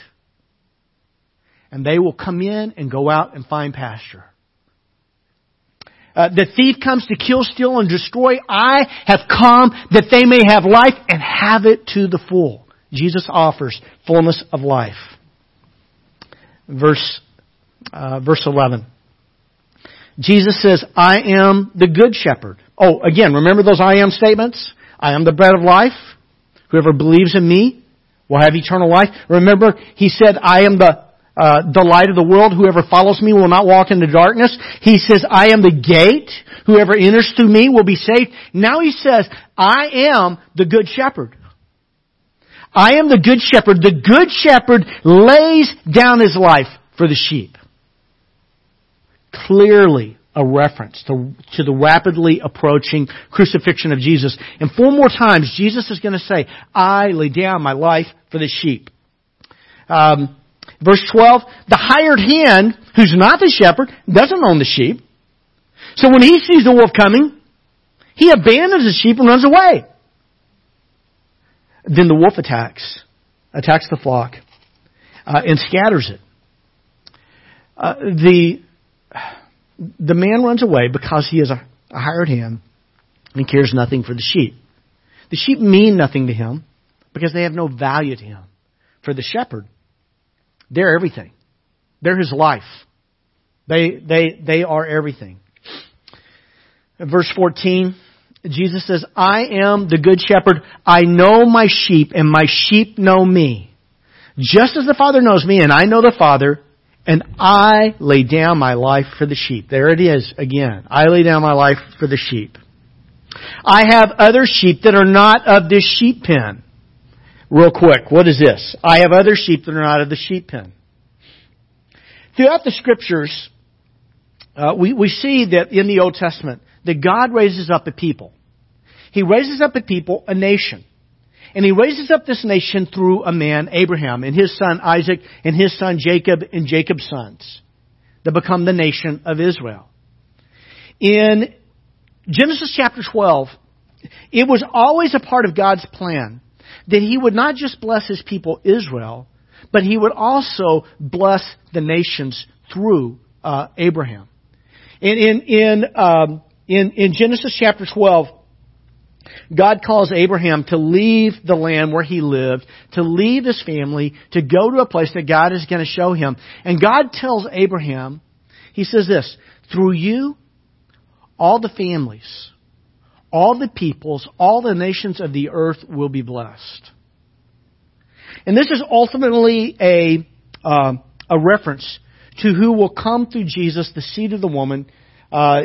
And they will come in and go out and find pasture. Uh, the thief comes to kill, steal, and destroy. I have come that they may have life and have it to the full. Jesus offers fullness of life. Verse, uh, verse 11. Jesus says, I am the good shepherd. Oh, again, remember those I am statements? I am the bread of life. Whoever believes in me will have eternal life. Remember, he said, I am the uh, the light of the world. Whoever follows me will not walk into darkness. He says, I am the gate. Whoever enters through me will be saved. Now he says, I am the good shepherd. I am the good shepherd. The good shepherd lays down his life for the sheep. Clearly a reference to, to the rapidly approaching crucifixion of Jesus. And four more times, Jesus is going to say, I lay down my life for the sheep. Um, Verse 12, the hired hand, who's not the shepherd, doesn't own the sheep. So when he sees the wolf coming, he abandons the sheep and runs away. Then the wolf attacks, attacks the flock, uh, and scatters it. Uh, the, the man runs away because he is a, a hired hand and cares nothing for the sheep. The sheep mean nothing to him because they have no value to him. For the shepherd, They're everything. They're his life. They, they, they are everything. In verse 14, Jesus says, I am the good shepherd. I know my sheep and my sheep know me. Just as the Father knows me and I know the Father, and I lay down my life for the sheep. There it is again. I lay down my life for the sheep. I have other sheep that are not of this sheep pen. Real quick, what is this? I have other sheep that are not of the sheep pen. Throughout the scriptures, uh, we, we see that in the Old Testament, that God raises up a people. He raises up a people, a nation. And he raises up this nation through a man, Abraham, and his son Isaac, and his son Jacob, and Jacob's sons, that become the nation of Israel. In Genesis chapter 12, it was always a part of God's plan that he would not just bless his people Israel, but he would also bless the nations through uh, Abraham. In in in, um, in in Genesis chapter 12, God calls Abraham to leave the land where he lived, to leave his family, to go to a place that God is going to show him. And God tells Abraham, he says this, through you, all the families, all the peoples, all the nations of the earth will be blessed. And this is ultimately a, uh, a reference to who will come through Jesus, the seed of the woman. Uh,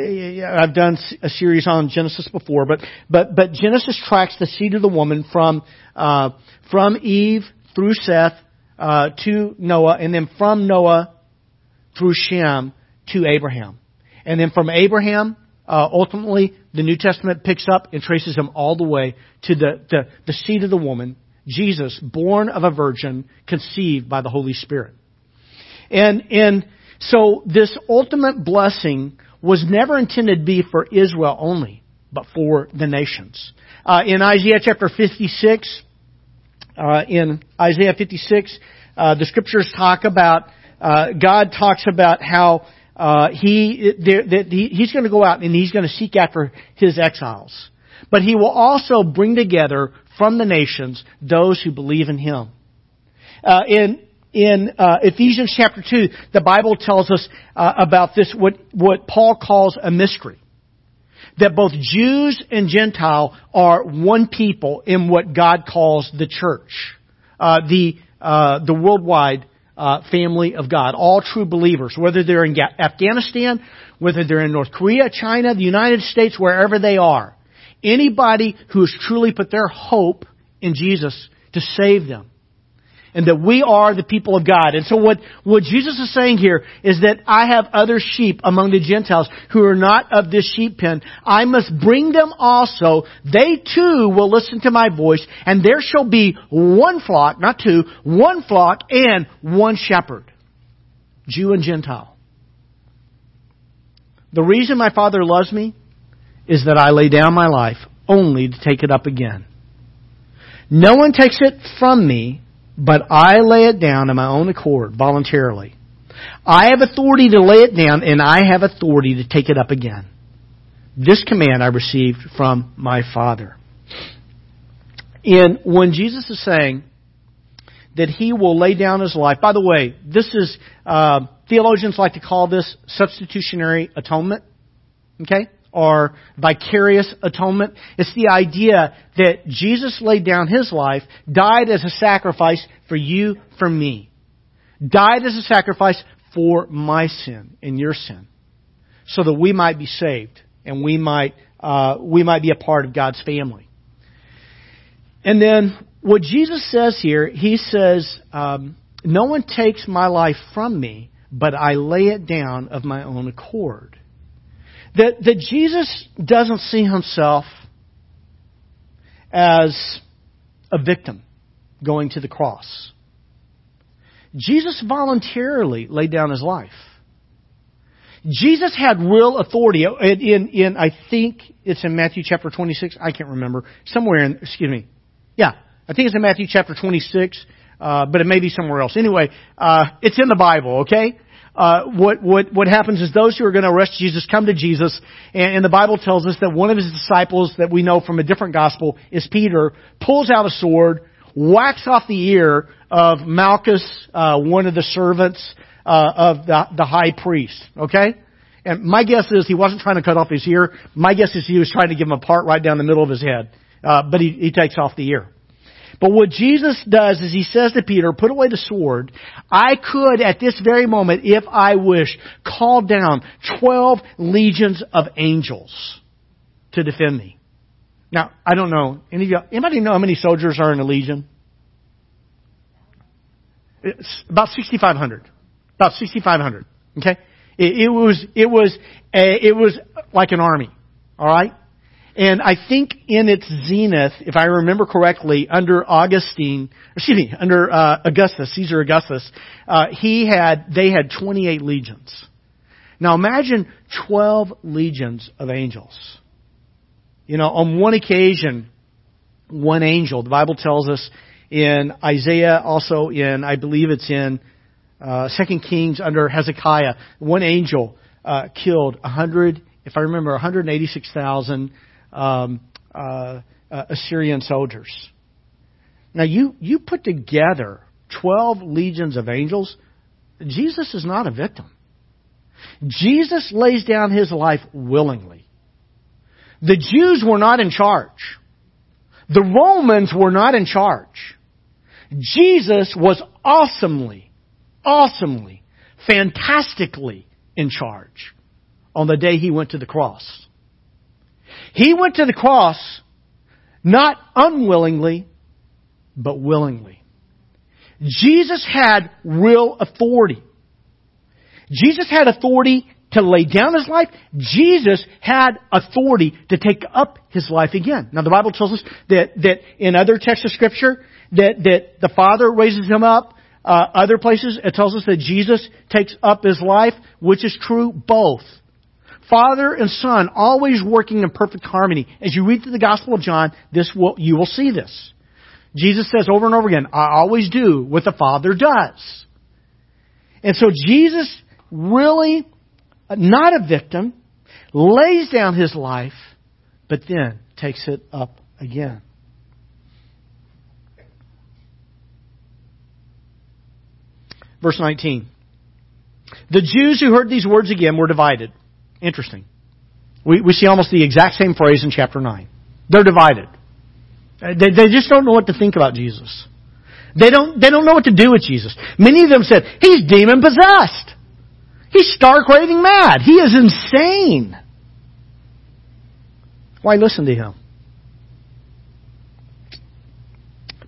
I've done a series on Genesis before, but but but Genesis tracks the seed of the woman from uh, from Eve through Seth uh, to Noah, and then from Noah through Shem to Abraham, and then from Abraham uh, ultimately the New Testament picks up and traces him all the way to the, the, the seed of the woman, Jesus, born of a virgin, conceived by the Holy Spirit. And, and so this ultimate blessing was never intended to be for Israel only, but for the nations. Uh, in Isaiah chapter 56, uh, in Isaiah 56, uh, the scriptures talk about, uh, God talks about how uh, he, there, he, he's going to go out and he's going to seek after his exiles. But he will also bring together from the nations those who believe in him. Uh, in in uh, Ephesians chapter two, the Bible tells us uh, about this what what Paul calls a mystery. That both Jews and Gentile are one people in what God calls the church, uh, the uh, the worldwide uh, family of God, all true believers, whether they're in Afghanistan, whether they're in North Korea, China, the United States, wherever they are. Anybody who has truly put their hope in Jesus to save them and that we are the people of God. And so what, what Jesus is saying here is that I have other sheep among the Gentiles who are not of this sheep pen. I must bring them also. They too will listen to my voice and there shall be one flock, not two, one flock and one shepherd. Jew and Gentile. The reason my Father loves me is that I lay down my life only to take it up again. No one takes it from me, but I lay it down of my own accord, voluntarily. I have authority to lay it down, and I have authority to take it up again. This command I received from my Father. And when Jesus is saying that he will lay down his life, by the way, this is, uh, theologians like to call this substitutionary atonement. Okay? Or vicarious atonement. It's the idea that Jesus laid down his life, died as a sacrifice for you, for me. Died as a sacrifice for my sin and your sin. So that we might be saved and we might, uh, we might be a part of God's family. And then what Jesus says here, he says, um, no one takes my life from me, but I lay it down of my own accord. That, that Jesus doesn't see himself as a victim going to the cross. Jesus voluntarily laid down his life. Jesus had real authority in, in, I think it's in Matthew chapter 26. I can't remember. Somewhere in, excuse me. Yeah, I think it's in Matthew chapter 26, uh, but it may be somewhere else. Anyway, uh, it's in the Bible, okay? Uh, what, what, what happens is those who are going to arrest Jesus come to Jesus, and, and the Bible tells us that one of his disciples that we know from a different gospel is Peter, pulls out a sword, whacks off the ear of Malchus, uh, one of the servants uh, of the, the high priest. Okay? And my guess is he wasn't trying to cut off his ear. My guess is he was trying to give him a part right down the middle of his head. Uh, but he, he takes off the ear. But what Jesus does is he says to Peter, put away the sword. I could at this very moment, if I wish, call down 12 legions of angels to defend me. Now, I don't know. Any of you, anybody know how many soldiers are in a legion? It's about 6,500. About 6,500. Okay? It, it was, it was, a, it was like an army. Alright? And I think in its zenith, if I remember correctly, under Augustine, excuse me, under uh, Augustus, Caesar Augustus, uh, he had they had 28 legions. Now imagine 12 legions of angels. You know, on one occasion, one angel. The Bible tells us in Isaiah, also in I believe it's in uh, Second Kings under Hezekiah, one angel uh, killed 100, if I remember, 186,000 um, uh, uh, Assyrian soldiers. Now you you put together twelve legions of angels. Jesus is not a victim. Jesus lays down his life willingly. The Jews were not in charge. The Romans were not in charge. Jesus was awesomely, awesomely, fantastically in charge on the day he went to the cross. He went to the cross not unwillingly, but willingly. Jesus had real authority. Jesus had authority to lay down his life. Jesus had authority to take up his life again. Now the Bible tells us that, that in other texts of scripture, that, that the Father raises him up. Uh, other places, it tells us that Jesus takes up his life, which is true both. Father and Son always working in perfect harmony. As you read through the Gospel of John, this will, you will see this. Jesus says over and over again, I always do what the Father does. And so Jesus really, not a victim, lays down his life, but then takes it up again. Verse 19. The Jews who heard these words again were divided. Interesting. We, we see almost the exact same phrase in chapter 9. They're divided. Uh, they, they just don't know what to think about Jesus. They don't, they don't know what to do with Jesus. Many of them said, He's demon possessed. He's stark raving mad. He is insane. Why listen to him?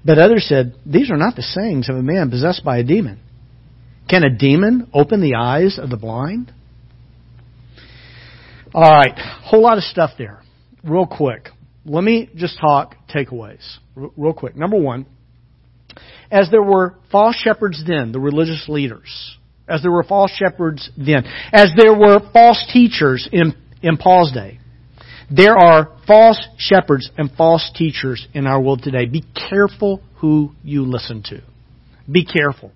But others said, These are not the sayings of a man possessed by a demon. Can a demon open the eyes of the blind? All right, whole lot of stuff there. Real quick. Let me just talk takeaways. real quick. Number one, as there were false shepherds then, the religious leaders, as there were false shepherds then, as there were false teachers in, in Paul's day, there are false shepherds and false teachers in our world today. Be careful who you listen to. Be careful.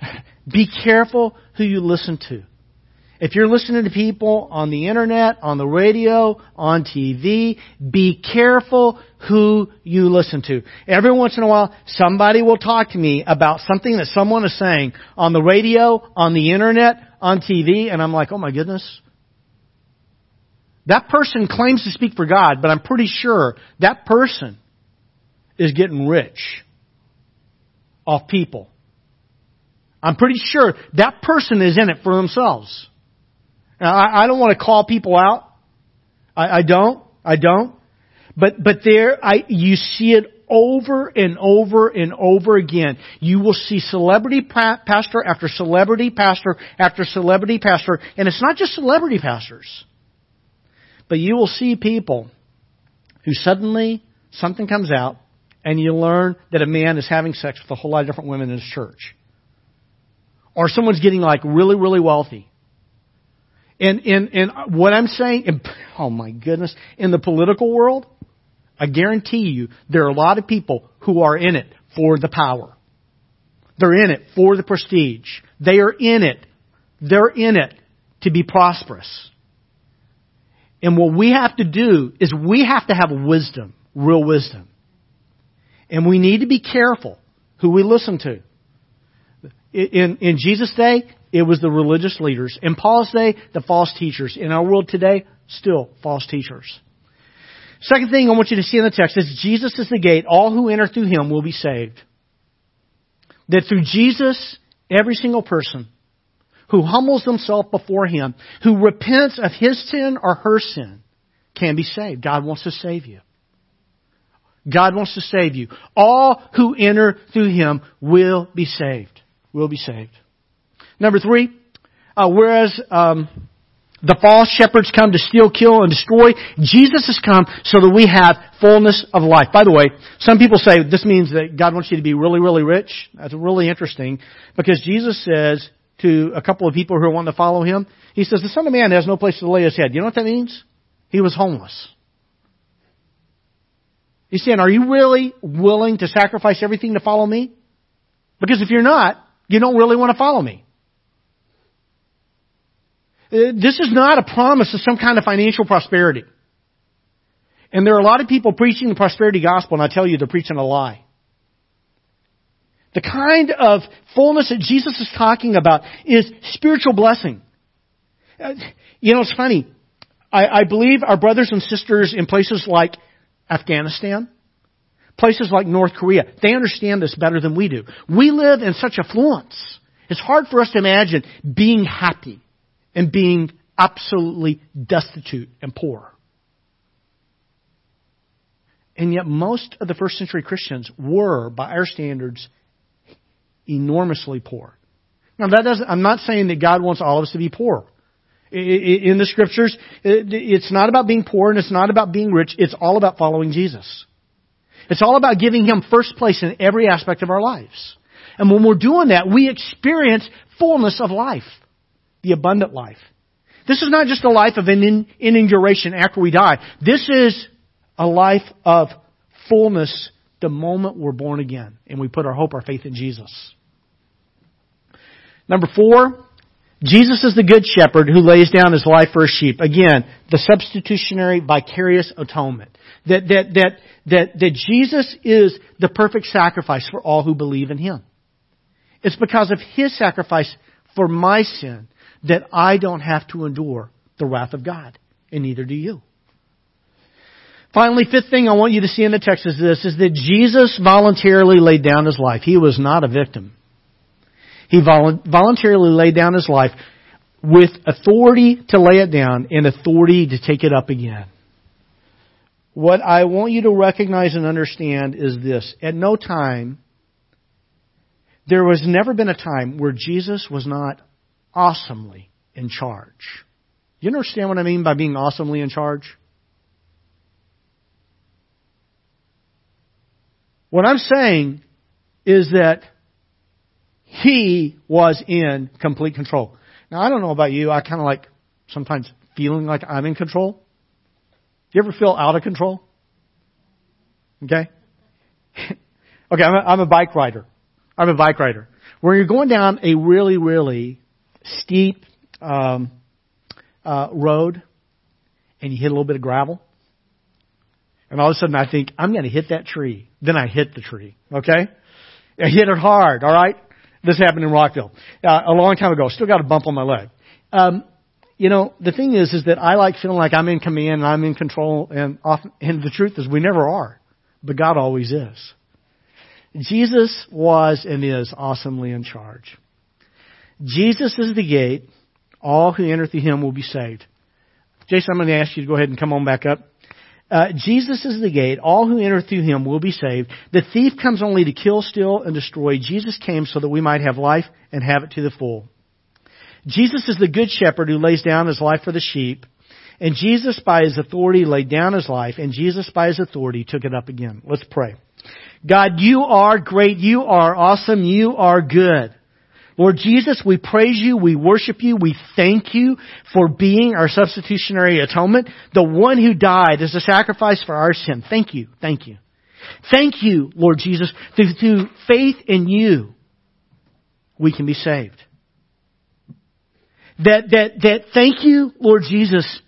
(laughs) Be careful who you listen to. If you're listening to people on the internet, on the radio, on TV, be careful who you listen to. Every once in a while, somebody will talk to me about something that someone is saying on the radio, on the internet, on TV, and I'm like, oh my goodness. That person claims to speak for God, but I'm pretty sure that person is getting rich off people. I'm pretty sure that person is in it for themselves. Now, I, I don't want to call people out. I, I don't. I don't. But, but there, I, you see it over and over and over again. You will see celebrity pastor after celebrity pastor after celebrity pastor, and it's not just celebrity pastors. But you will see people who suddenly something comes out and you learn that a man is having sex with a whole lot of different women in his church. Or someone's getting like really, really wealthy. And, and, and what I'm saying, oh my goodness, in the political world, I guarantee you there are a lot of people who are in it for the power. They're in it for the prestige. They are in it. They're in it to be prosperous. And what we have to do is we have to have wisdom, real wisdom. And we need to be careful who we listen to. In, in Jesus' day, it was the religious leaders. In Paul's day, the false teachers. In our world today, still false teachers. Second thing I want you to see in the text is Jesus is the gate. All who enter through him will be saved. That through Jesus, every single person who humbles themselves before him, who repents of his sin or her sin, can be saved. God wants to save you. God wants to save you. All who enter through him will be saved. Will be saved. Number three, uh, whereas um, the false shepherds come to steal, kill, and destroy. Jesus has come so that we have fullness of life. By the way, some people say this means that God wants you to be really, really rich. That's really interesting because Jesus says to a couple of people who wanting to follow him, He says, the Son of Man has no place to lay his head. You know what that means? He was homeless. He's saying, are you really willing to sacrifice everything to follow me? Because if you're not, you don't really want to follow me. Uh, this is not a promise of some kind of financial prosperity. And there are a lot of people preaching the prosperity gospel, and I tell you, they're preaching a lie. The kind of fullness that Jesus is talking about is spiritual blessing. Uh, you know, it's funny. I, I believe our brothers and sisters in places like Afghanistan, places like North Korea, they understand this better than we do. We live in such affluence. It's hard for us to imagine being happy and being absolutely destitute and poor. And yet most of the first century Christians were, by our standards, enormously poor. Now that doesn't, I'm not saying that God wants all of us to be poor. In the scriptures, it's not about being poor and it's not about being rich. It's all about following Jesus. It's all about giving Him first place in every aspect of our lives. And when we're doing that, we experience fullness of life the abundant life. This is not just a life of an duration after we die. This is a life of fullness the moment we're born again and we put our hope, our faith in Jesus. Number four, Jesus is the good shepherd who lays down his life for his sheep. Again, the substitutionary vicarious atonement. That, that, that, that, that Jesus is the perfect sacrifice for all who believe in him. It's because of his sacrifice for my sin that I don't have to endure the wrath of God, and neither do you. Finally, fifth thing I want you to see in the text is this, is that Jesus voluntarily laid down his life. He was not a victim. He voluntarily laid down his life with authority to lay it down and authority to take it up again. What I want you to recognize and understand is this. At no time, there was never been a time where Jesus was not awesomely in charge. You understand what I mean by being awesomely in charge? What I'm saying is that he was in complete control. Now, I don't know about you. I kind of like sometimes feeling like I'm in control. Do you ever feel out of control? Okay? (laughs) okay, I'm a, I'm a bike rider. I'm a bike rider. When you're going down a really, really steep um, uh, road and you hit a little bit of gravel, and all of a sudden I think, I'm going to hit that tree. Then I hit the tree. Okay? I hit it hard, alright? This happened in Rockville. Uh, a long time ago. Still got a bump on my leg. Um, you know, the thing is, is that I like feeling like I'm in command and I'm in control and often, and the truth is we never are. But God always is. Jesus was and is awesomely in charge. Jesus is the gate. All who enter through him will be saved. Jason, I'm going to ask you to go ahead and come on back up. Uh, Jesus is the gate. All who enter through him will be saved. The thief comes only to kill, steal, and destroy. Jesus came so that we might have life and have it to the full. Jesus is the good shepherd who lays down his life for the sheep. And Jesus, by his authority, laid down his life, and Jesus, by his authority, took it up again. Let's pray. God, you are great. You are awesome. You are good. Lord Jesus, we praise you, we worship you, we thank you for being our substitutionary atonement, the one who died as a sacrifice for our sin. Thank you, thank you. Thank you, Lord Jesus, through, through faith in you, we can be saved. That, that, that, thank you, Lord Jesus,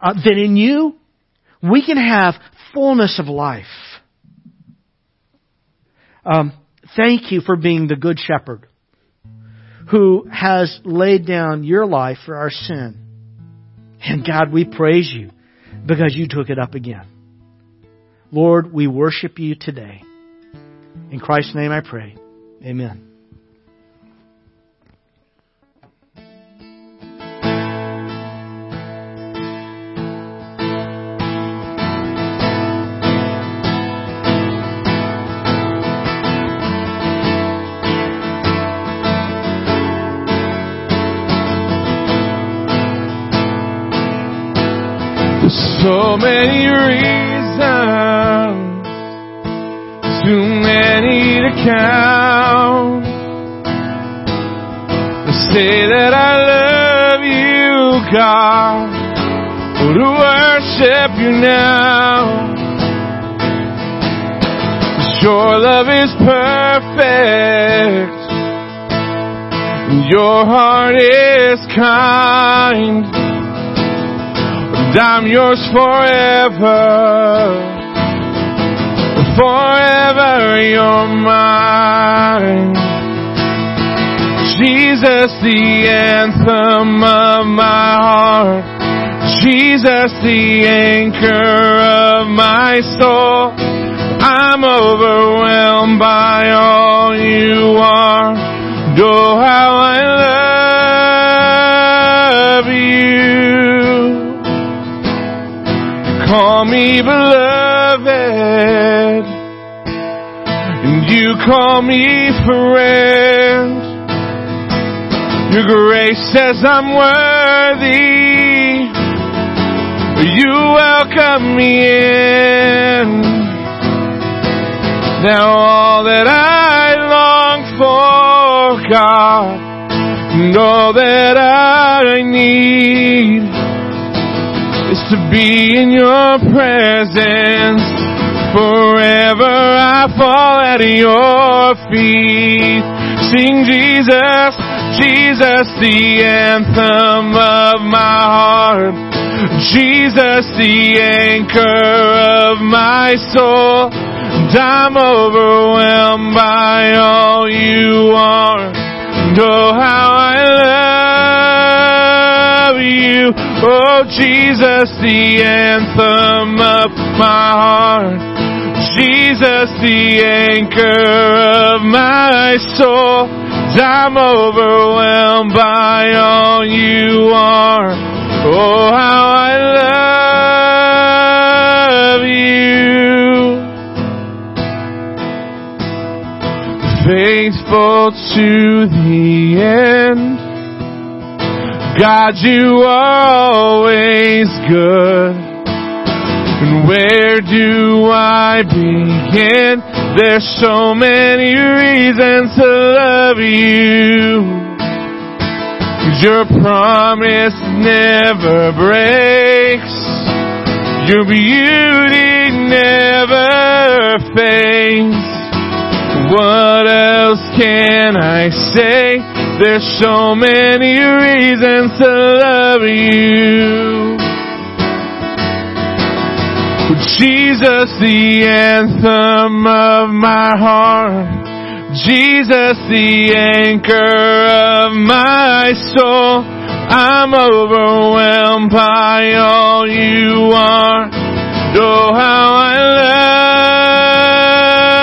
uh, that in you, we can have fullness of life. Um, thank you for being the good shepherd who has laid down your life for our sin. And God, we praise you because you took it up again. Lord, we worship you today. In Christ's name I pray. Amen. Many reasons, too many to count. To say that I love you, God, or to worship you now. Your love is perfect. And Your heart is kind and I'm yours forever. Forever you're mine. Jesus, the anthem of my heart. Jesus, the anchor of my soul. I'm overwhelmed by all you are. Oh, how beloved, and you call me friend. Your grace says I'm worthy. You welcome me in. Now all that I long for, God, and all that I need to be in your presence. Forever I fall at your feet. Sing Jesus, Jesus, the anthem of my heart. Jesus, the anchor of my soul. And I'm overwhelmed by all you Oh, Jesus, the anthem of my heart. Jesus, the anchor of my soul. I'm overwhelmed by all you are. Oh, how I love you. Faithful to the end. God, you are always good. And where do I begin? There's so many reasons to love you. Your promise never breaks. Your beauty never fades. What else can I say? There's so many reasons to love you. Jesus, the anthem of my heart. Jesus, the anchor of my soul. I'm overwhelmed by all you are. Oh, how I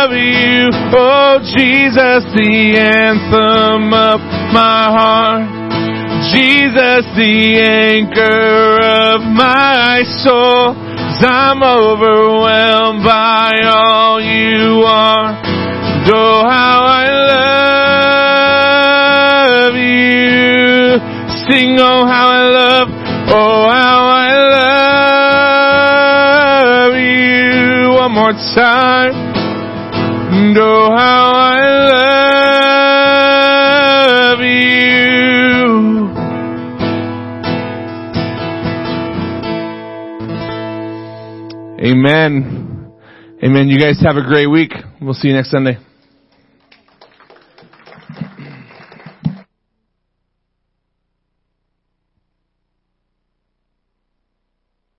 love you. Oh, Jesus, the anthem of my heart. Jesus, the anchor of my soul. I'm overwhelmed by all you are. Oh, how I love you. Sing, oh, how I love, oh, how I love you. One more time. Oh, how I love Amen. Amen. You guys have a great week. We'll see you next Sunday.